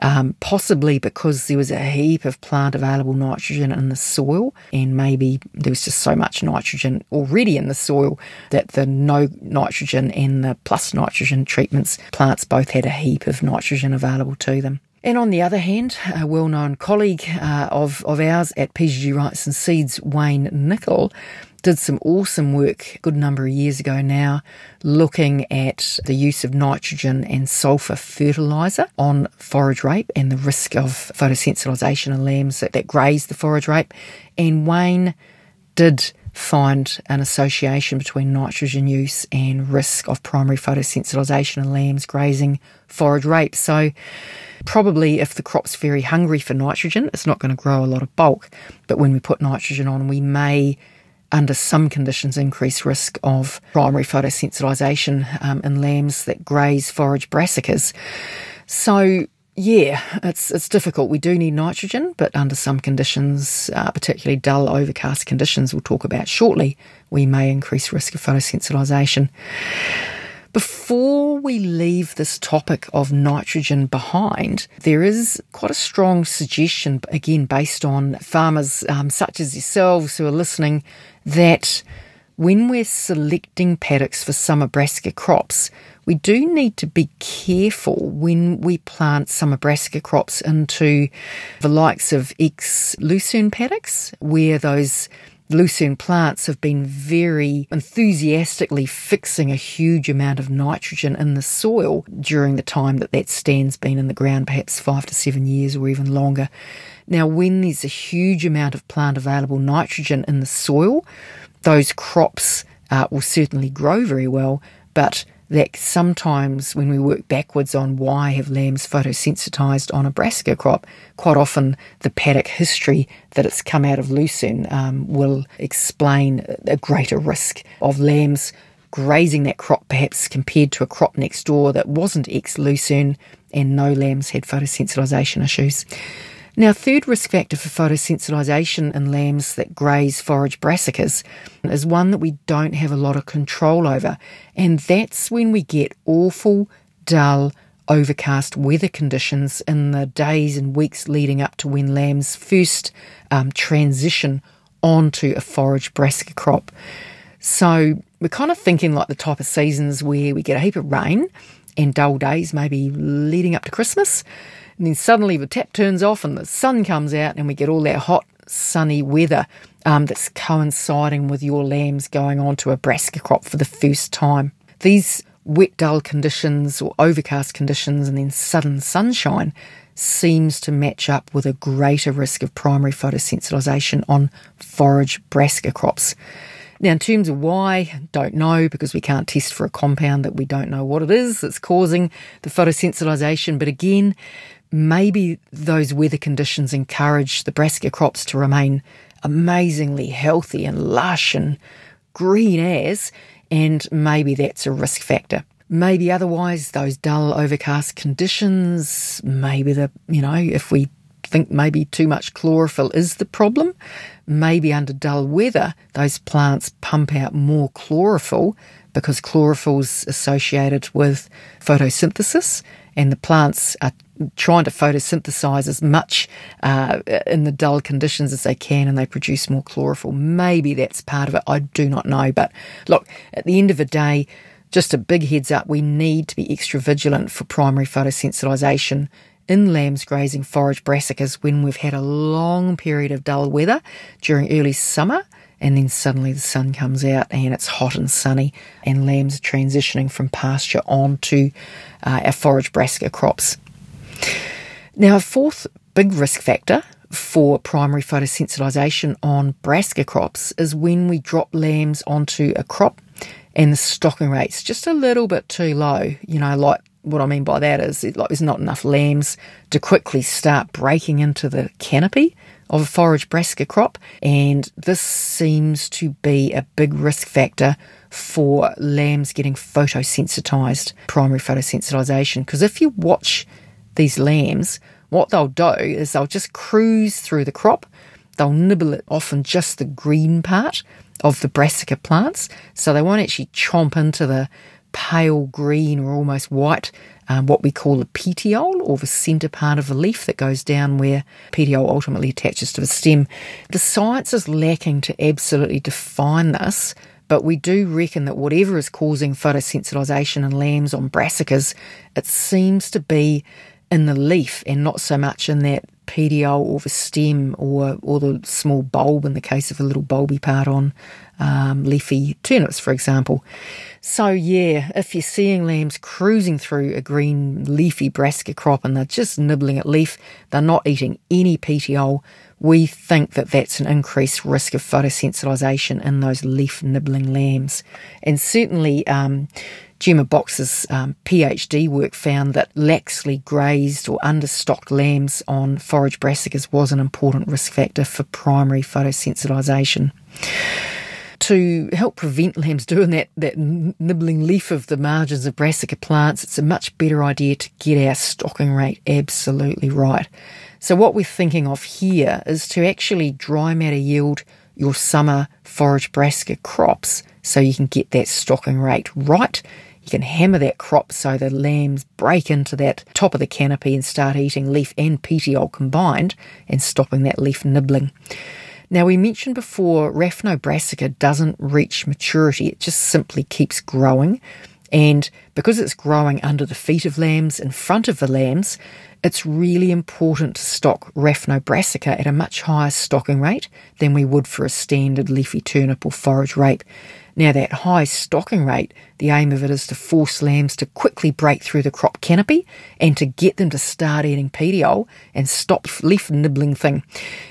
S1: um, possibly because there was a heap of plant available nitrogen in the soil, and maybe there was just so much nitrogen already in the soil that the no nitrogen and the plus nitrogen treatments, plants both had a heap of nitrogen available to them. And on the other hand, a well known colleague uh, of, of ours at PGG Wrightson and Seeds, Wayne Nicol, did some awesome work a good number of years ago now looking at the use of nitrogen and sulfur fertilizer on forage rape and the risk of photosensitization in lambs that, that graze the forage rape. And Wayne did find an association between nitrogen use and risk of primary photosensitization in lambs grazing forage rape. So probably if the crop's very hungry for nitrogen, it's not going to grow a lot of bulk. But when we put nitrogen on, we may under some conditions, increased risk of primary photosensitization um, in lambs that graze forage brassicas. So, yeah, it's it's difficult. We do need nitrogen, but under some conditions, uh, particularly dull, overcast conditions, we'll talk about shortly, we may increase risk of photosensitization. Before we leave this topic of nitrogen behind, there is quite a strong suggestion, again, based on farmers um, such as yourselves who are listening, that when we're selecting paddocks for summer brassica crops, we do need to be careful when we plant summer brassica crops into the likes of ex lucerne paddocks, where those lucerne plants have been very enthusiastically fixing a huge amount of nitrogen in the soil during the time that that stand's been in the ground, perhaps five to seven years or even longer. Now, when there's a huge amount of plant available nitrogen in the soil, those crops uh, will certainly grow very well, but that sometimes when we work backwards on why have lambs photosensitized on a brassica crop, quite often the paddock history that it's come out of lucerne um, will explain a greater risk of lambs grazing that crop perhaps compared to a crop next door that wasn't ex lucerne and no lambs had photosensitization issues. Now, third risk factor for photosensitization in lambs that graze forage brassicas is one that we don't have a lot of control over, and that's when we get awful, dull, overcast weather conditions in the days and weeks leading up to when lambs first um, transition onto a forage brassica crop. So we're kind of thinking like the type of seasons where we get a heap of rain and dull days, maybe leading up to Christmas. And then suddenly the tap turns off and the sun comes out, and we get all that hot, sunny weather um, that's coinciding with your lambs going on to a brassica crop for the first time. These wet, dull conditions or overcast conditions and then sudden sunshine seems to match up with a greater risk of primary photosensitization on forage brassica crops. Now, in terms of why, don't know because we can't test for a compound that we don't know what it is that's causing the photosensitization. But again, maybe those weather conditions encourage the brassica crops to remain amazingly healthy and lush and green as, and maybe that's a risk factor. Maybe otherwise, those dull, overcast conditions, maybe the, you know, if we think maybe too much chlorophyll is the problem. Maybe under dull weather, those plants pump out more chlorophyll because chlorophyll's associated with photosynthesis, and the plants are trying to photosynthesize as much uh, in the dull conditions as they can, and they produce more chlorophyll. Maybe that's part of it. I do not know, but look, at the end of the day. Just a big heads up, we need to be extra vigilant for primary photosensitization in lambs grazing forage brassicas when we've had a long period of dull weather during early summer and then suddenly the sun comes out and it's hot and sunny and lambs are transitioning from pasture on to uh, our forage brassica crops. Now, a fourth big risk factor for primary photosensitization on brassica crops is when we drop lambs onto a crop and the stocking rate's just a little bit too low, you know, like what I mean by that is like there's not enough lambs to quickly start breaking into the canopy of a forage brassica crop, and this seems to be a big risk factor for lambs getting photosensitized, primary photosensitization. Because if you watch these lambs, what they'll do is they'll just cruise through the crop, they'll nibble at often just the green part of the brassica plants, so they won't actually chomp into the pale green or almost white, um, what we call the petiole or the centre part of the leaf that goes down where petiole ultimately attaches to the stem. The science is lacking to absolutely define this, but we do reckon that whatever is causing photosensitization in lambs on brassicas, it seems to be in the leaf and not so much in that petiole or the stem or or the small bulb in the case of a little bulby part on um, leafy turnips, for example. So yeah, if you're seeing lambs cruising through a green leafy brassica crop and they're just nibbling at leaf, they're not eating any petiole. We think that that's an increased risk of photosensitization in those leaf nibbling lambs, and certainly. Um, Gemma Box's um, PhD work found that laxly grazed or understocked lambs on forage brassicas was an important risk factor for primary photosensitisation To help prevent lambs doing that, that nibbling leaf of the margins of brassica plants, it's a much better idea to get our stocking rate absolutely right. So, what we're thinking of here is to actually dry matter yield your summer forage brassica crops so you can get that stocking rate right you can hammer that crop so the lambs break into that top of the canopy and start eating leaf and petiole combined and stopping that leaf nibbling. Now, we mentioned before, Raphanobrassica doesn't reach maturity, it just simply keeps growing. And because it's growing under the feet of lambs, in front of the lambs, it's really important to stock Raphanobrassica at a much higher stocking rate than we would for a standard leafy turnip or forage rape. Now, that high stocking rate, the aim of it is to force lambs to quickly break through the crop canopy and to get them to start eating petiole and stop leaf nibbling thing.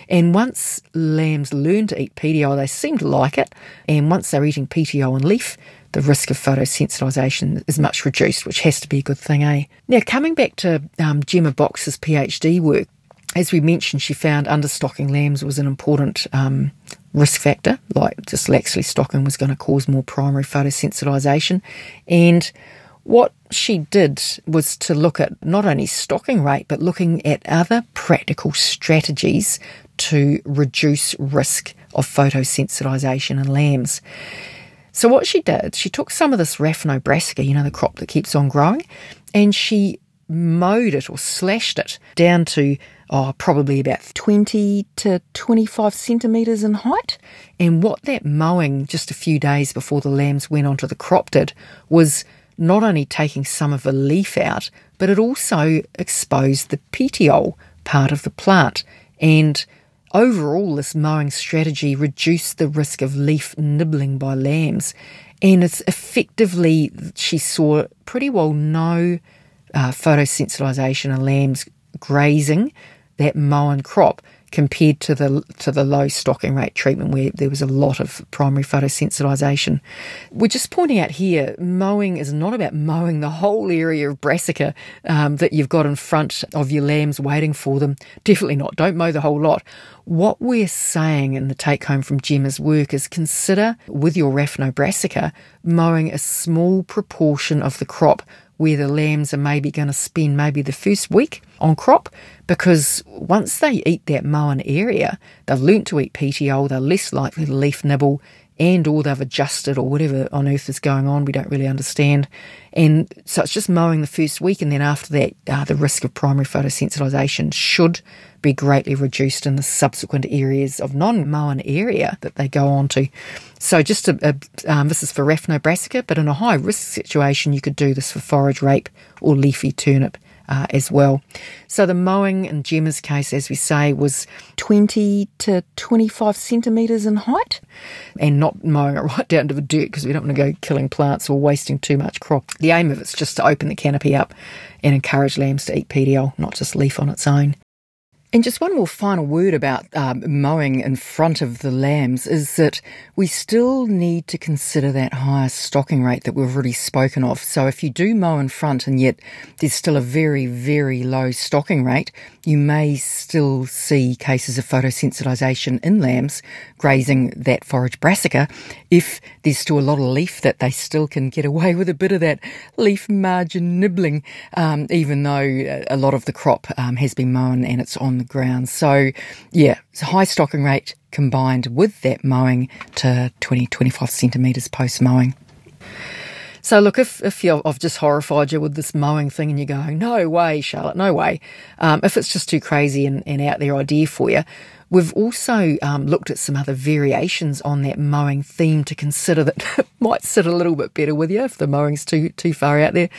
S1: And once lambs learn to eat petiole, they seem to like it. And once they're eating petiole and leaf, the risk of photosensitization is much reduced, which has to be a good thing, eh? Now, coming back to um, Gemma Box's PhD work, as we mentioned, she found understocking lambs was an important um, risk factor, like just laxly stocking was going to cause more primary photosensitization. And what she did was to look at not only stocking rate, but looking at other practical strategies to reduce risk of photosensitization in lambs. So what she did, she took some of this Raphanobrassica, you know, the crop that keeps on growing, and she mowed it or slashed it down to oh, probably about 20 to 25 centimetres in height. And what that mowing just a few days before the lambs went onto the crop did was not only taking some of the leaf out, but it also exposed the petiole part of the plant. And overall, this mowing strategy reduced the risk of leaf nibbling by lambs. And it's effectively, she saw pretty well no uh, photosensitization in lambs grazing that mown crop compared to the to the low stocking rate treatment where there was a lot of primary photosensitization. We're just pointing out here, mowing is not about mowing the whole area of brassica um, that you've got in front of your lambs waiting for them. Definitely not. Don't mow the whole lot. What we're saying in the take home from Gemma's work is consider with your Raphanobrassica mowing a small proportion of the crop where the lambs are maybe going to spend maybe the first week on crop because once they eat that mown area, they've learnt to eat petiole, they're less likely to leaf nibble and or they've adjusted or whatever on earth is going on, we don't really understand. And so it's just mowing the first week, and then after that, uh, the risk of primary photosensitization should be greatly reduced in the subsequent areas of non-mown area that they go on to. So just a, a, um, this is for Raphanobrassica, but in a high risk situation, you could do this for forage rape or leafy turnip uh, as well. So the mowing in Gemma's case, as we say, was 20 to 25 centimetres in height and not mowing it right down to the dirt because we don't want to go killing plants or wasting too much crop. The aim of it's just to open the canopy up and encourage lambs to eat petiole, not just leaf on its own. And just one more final word about um, mowing in front of the lambs is that we still need to consider that higher stocking rate that we've already spoken of. So if you do mow in front and yet there's still a very, very low stocking rate, you may still see cases of photosensitization in lambs grazing that forage brassica if there's still a lot of leaf that they still can get away with a bit of that leaf margin nibbling, um, even though a lot of the crop um, has been mown and it's on the ground. So, yeah, it's a high stocking rate combined with that mowing to 20, 25 centimetres post mowing. So look, if, if you I've just horrified you with this mowing thing and you're going, no way, Charlotte, no way. Um, if it's just too crazy and, and out there idea for you, We've also um, looked at some other variations on that mowing theme to consider that might sit a little bit better with you if the mowing's too too far out there.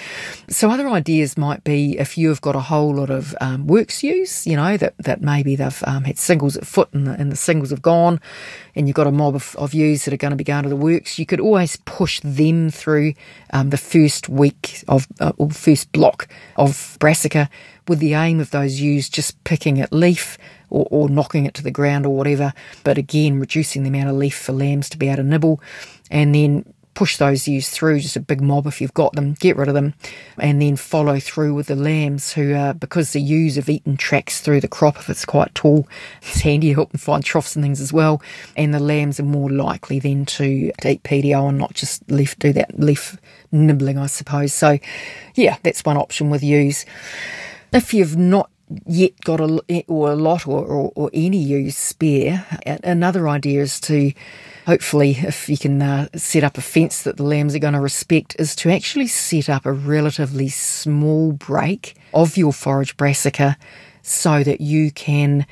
S1: So other ideas might be if you have got a whole lot of um, works ewes, you know that that maybe they've um, had singles at foot and the, and the singles have gone, and you've got a mob of, of ewes that are going to be going to the works. You could always push them through um, the first week of uh, or first block of brassica with the aim of those ewes just picking at leaf or, or knocking it to the ground or whatever. But again, reducing the amount of leaf for lambs to be able to nibble, and then push those ewes through, just a big mob if you've got them, get rid of them, and then follow through with the lambs who are, because the ewes have eaten tracks through the crop if it's quite tall, it's handy to help them find troughs and things as well, and the lambs are more likely then to, to eat petiole and not just leaf, do that leaf nibbling, I suppose. So, yeah, that's one option with ewes. If you've not yet got a or a lot or, or, or any ewes spare. Another idea is to hopefully, if you can uh, set up a fence that the lambs are going to respect, is to actually set up a relatively small break of your forage brassica so that you can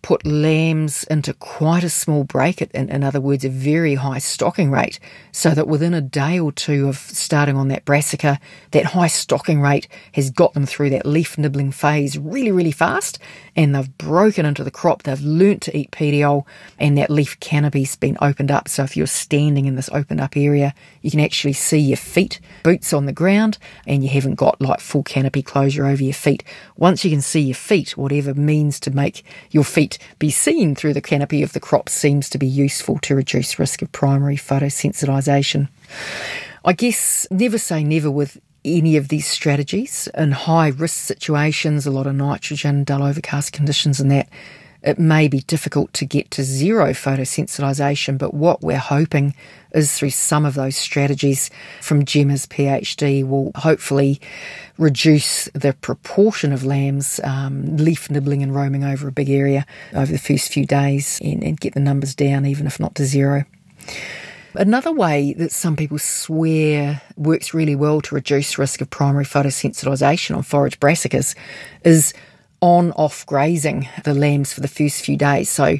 S1: put lambs into quite a small break, in, in other words, a very high stocking rate, so that within a day or two of starting on that brassica, that high stocking rate has got them through that leaf nibbling phase really, really fast, and they've broken into the crop, they've learnt to eat petiole, and that leaf canopy's been opened up. So if you're standing in this opened up area, you can actually see your feet, boots on the ground, and you haven't got like full canopy closure over your feet. Once you can see your feet, whatever means to make your feet be seen through the canopy of the crop seems to be useful to reduce risk of primary photosensitization. I guess never say never with any of these strategies. In high risk situations, a lot of nitrogen, dull overcast conditions, and that, it may be difficult to get to zero photosensitization, but what we're hoping is through some of those strategies from Gemma's PhD will hopefully reduce the proportion of lambs um, leaf nibbling and roaming over a big area over the first few days and, and get the numbers down, even if not to zero. Another way that some people swear works really well to reduce risk of primary photosensitization on forage brassicas is on off grazing the lambs for the first few days. So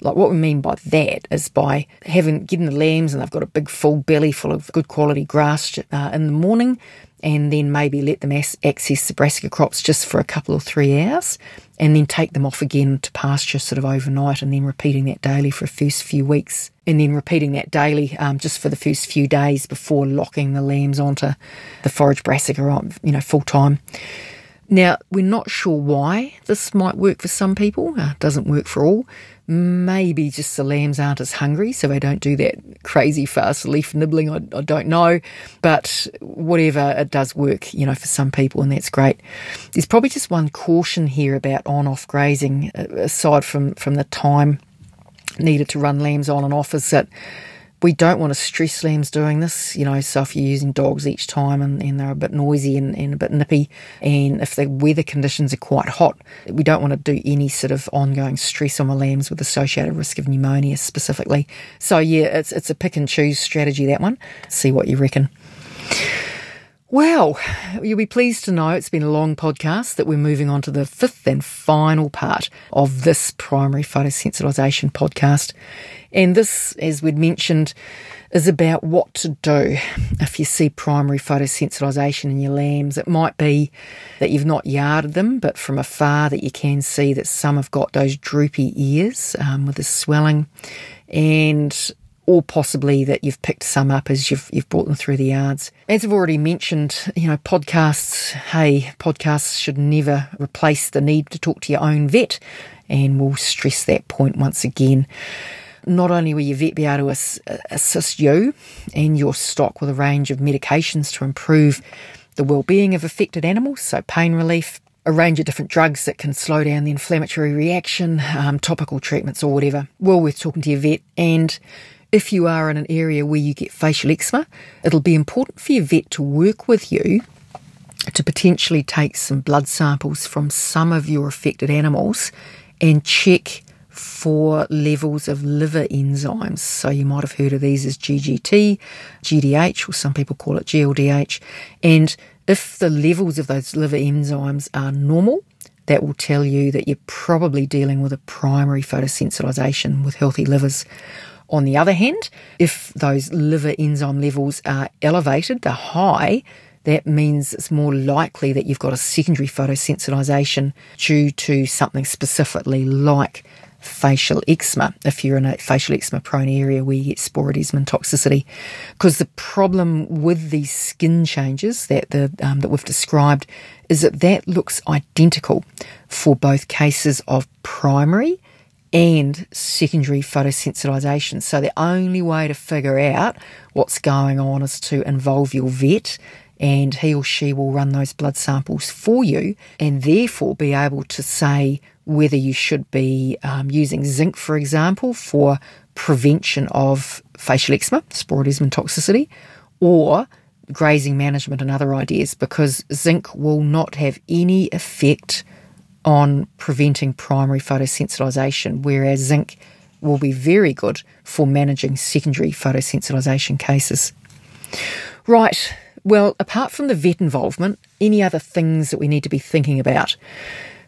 S1: like what we mean by that is by having getting the lambs and they've got a big full belly full of good quality grass uh, in the morning, and then maybe let them access the brassica crops just for a couple or three hours, and then take them off again to pasture sort of overnight, and then repeating that daily for the first few weeks, and then repeating that daily um, just for the first few days before locking the lambs onto the forage brassica you know full time. Now, we're not sure why this might work for some people, uh, doesn't work for all. Maybe just the lambs aren't as hungry, so they don't do that crazy fast leaf nibbling. I, I don't know. But whatever, it does work, you know, for some people, and that's great. There's probably just one caution here about on off grazing, uh, aside from, from the time needed to run lambs on and off, is that we don't want to stress lambs doing this, you know, so if you're using dogs each time and, and they're a bit noisy and, and, a bit nippy, and if the weather conditions are quite hot, we don't want to do any sort of ongoing stress on the lambs with associated risk of pneumonia specifically. So yeah, it's it's a pick and choose strategy that one. See what you reckon. Well, you'll be pleased to know it's been a long podcast that we're moving on to the fifth and final part of this primary photosensitization podcast. And this, as we'd mentioned, is about what to do if you see primary photosensitization in your lambs. It might be that you've not yarded them, but from afar that you can see that some have got those droopy ears um, with the swelling, and or possibly that you've picked some up as you've you've brought them through the yards. As I've already mentioned, you know, podcasts, hey, podcasts should never replace the need to talk to your own vet, and we'll stress that point once again not only will your vet be able to assist you and your stock with a range of medications to improve the well-being of affected animals, so pain relief, a range of different drugs that can slow down the inflammatory reaction, um, topical treatments or whatever. Well worth talking to your vet. And if you are in an area where you get facial eczema, it'll be important for your vet to work with you to potentially take some blood samples from some of your affected animals and check for levels of liver enzymes. So you might have heard of these as GGT, GDH, or some people call it GLDH. And if the levels of those liver enzymes are normal, that will tell you that you're probably dealing with a primary photosensitization with healthy livers. On the other hand, if those liver enzyme levels are elevated, they're high, that means it's more likely that you've got a secondary photosensitization due to something specifically like facial eczema if you're in a facial eczema prone area where you get sporidesmin toxicity. Because the problem with these skin changes that the um, that we've described is that that looks identical for both cases of primary and secondary photosensitization. So the only way to figure out what's going on is to involve your vet and he or she will run those blood samples for you and therefore be able to say whether you should be um, using zinc, for example, for prevention of facial eczema, sporidesmin toxicity, or grazing management and other ideas, because zinc will not have any effect on preventing primary photosensitization, whereas zinc will be very good for managing secondary photosensitization cases. Right, well, apart from the vet involvement, any other things that we need to be thinking about?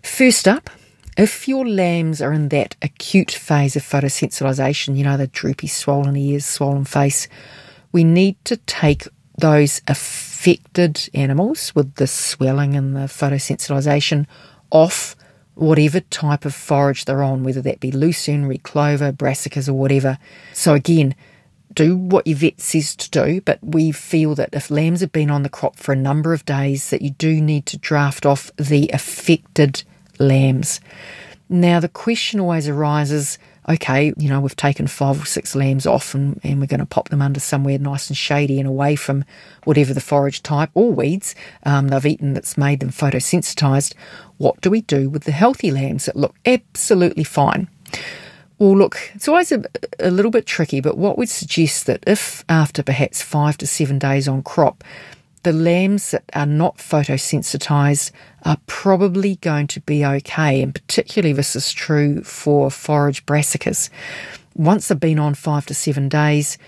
S1: First up, If your lambs are in that acute phase of photosensitization, you know, the droopy, swollen ears, swollen face, we need to take those affected animals with the swelling and the photosensitization off whatever type of forage they're on, whether that be lucerne, clover, brassicas, or whatever. So again, do what your vet says to do, but we feel that if lambs have been on the crop for a number of days, that you do need to draft off the affected lambs. Now, the question always arises okay, you know, we've taken five or six lambs off and, and we're going to pop them under somewhere nice and shady and away from whatever the forage type or weeds um, they've eaten that's made them photosensitized. What do we do with the healthy lambs that look absolutely fine? Well, look, it's always a, a little bit tricky, but what we'd suggest that if after perhaps five to seven days on crop, the lambs that are not photosensitized are probably going to be okay, and particularly this is true for forage brassicas. Once they've been on five to seven days,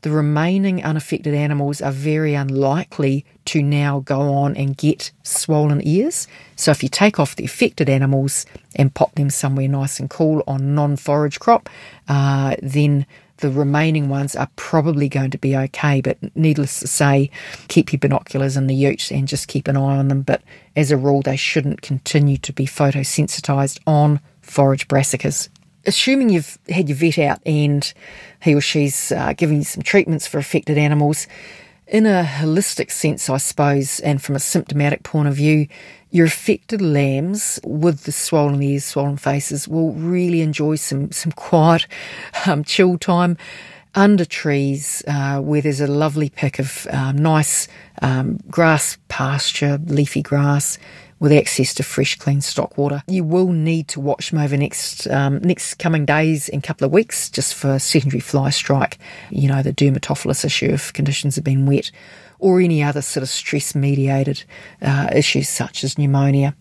S1: the remaining unaffected animals are very unlikely to now go on and get swollen ears. So if you take off the affected animals and pop them somewhere nice and cool on non-forage crop, uh, then the remaining ones are probably going to be okay. But needless to say, keep your binoculars in the ute and just keep an eye on them. But as a rule, they shouldn't continue to be photosensitized on forage brassicas assuming you've had your vet out and he or she's uh, giving you some treatments for affected animals, in a holistic sense, I suppose, and from a symptomatic point of view, your affected lambs with the swollen ears, swollen faces will really enjoy some some quiet, um, chill time under trees uh, where there's a lovely pick of um, nice um, grass pasture, leafy grass, with access to fresh, clean stock water. You will need to watch them over next um, next coming days and couple of weeks just for secondary fly strike. You know the dermatophilus issue if conditions have been wet, or any other sort of stress mediated uh, issues such as pneumonia.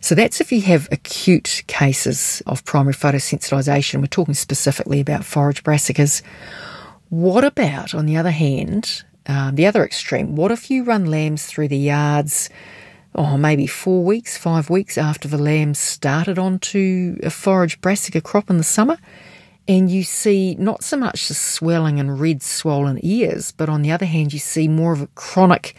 S1: So that's if you have acute cases of primary photosensitization. We're talking specifically about forage brassicas. What about, on the other hand, um, the other extreme? What if you run lambs through the yards oh, maybe four weeks, five weeks after the lambs started onto a forage brassica crop in the summer. And you see not so much the swelling and red swollen ears, but on the other hand, you see more of a chronic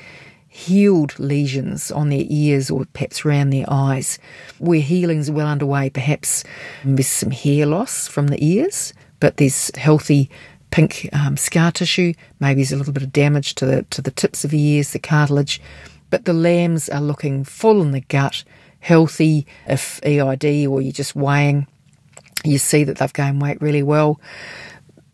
S1: healed lesions on their ears or perhaps around their eyes, where healing's well underway, perhaps with some hair loss from the ears, but there's healthy pink um, scar tissue. Maybe there's a little bit of damage to the to the tips of the ears, the cartilage, but the lambs are looking full in the gut, healthy. If EID or you're just weighing, you see that they've gained weight really well.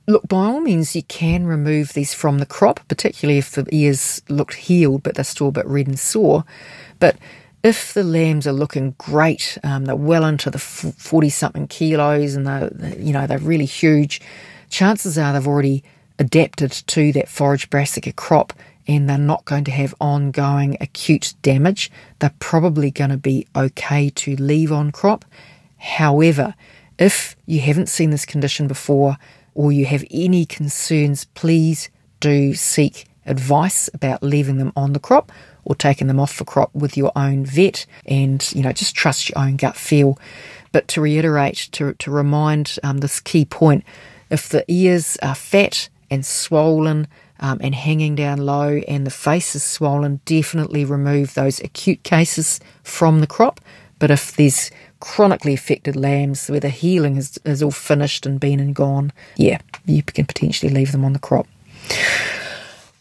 S1: Look, by all means, you can remove these from the crop, particularly if the ears looked healed but they're still a bit red and sore. But if the lambs are looking great, um, they're well into the forty something kilos, and they're you know, they're really huge. Chances are they've already adapted to that forage brassica crop and they're not going to have ongoing acute damage. They're probably going to be okay to leave on crop. However, if you haven't seen this condition before or you have any concerns, please do seek advice about leaving them on the crop or taking them off the crop with your own vet and you know just trust your own gut feel but to reiterate to, to remind um, this key point if the ears are fat and swollen um, and hanging down low and the face is swollen, definitely remove those acute cases from the crop. But if these chronically affected lambs where the healing is, is all finished and been and gone, yeah, you can potentially leave them on the crop.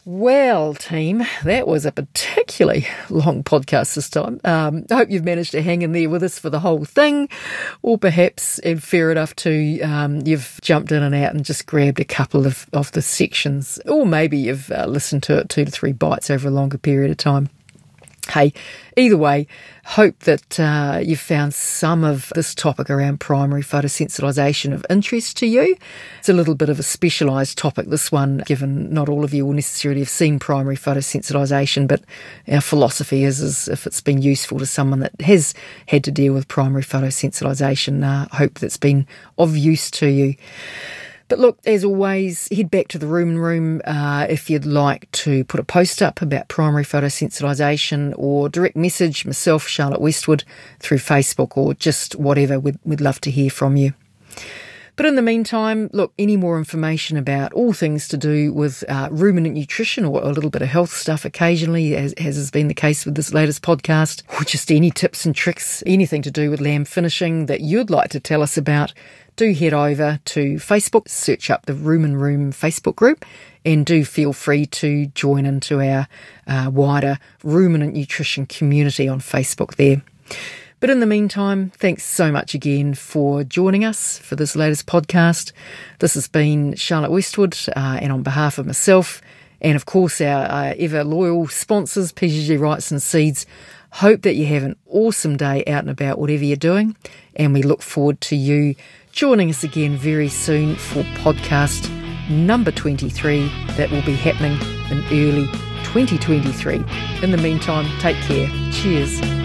S1: Well, team, that was a particularly long podcast this time. Um, I hope you've managed to hang in there with us for the whole thing, or perhaps, and fair enough to, um, you've jumped in and out and just grabbed a couple of, of the sections, or maybe you've uh, listened to it two to three bites over a longer period of time. Hey, either way, hope that uh, you've found some of this topic around primary photosensitization of interest to you. It's a little bit of a specialised topic, this one, given not all of you will necessarily have seen primary photosensitization, but our philosophy is, is if it's been useful to someone that has had to deal with primary photosensitization, uh, hope that's been of use to you. But look, as always, head back to the Rumen Room uh, if you'd like to put a post up about primary photosensitisation or direct message myself, Charlotte Westwood, through Facebook or just whatever. We'd, we'd love to hear from you. But in the meantime, look, any more information about all things to do with uh, ruminant nutrition or a little bit of health stuff occasionally, as, as has been the case with this latest podcast, or just any tips and tricks, anything to do with lamb finishing that you'd like to tell us about, do head over to Facebook, search up the Rumen Room Facebook group, and do feel free to join into our uh, wider ruminant nutrition community on Facebook there. But in the meantime, thanks so much again for joining us for this latest podcast. This has been Charlotte Westwood, uh, and on behalf of myself, and of course our, our ever loyal sponsors, PGG Wrightson and Seeds, hope that you have an awesome day out and about, whatever you're doing. And we look forward to you joining us again very soon for podcast number 23 that will be happening in early 2023. In the meantime, take care. Cheers.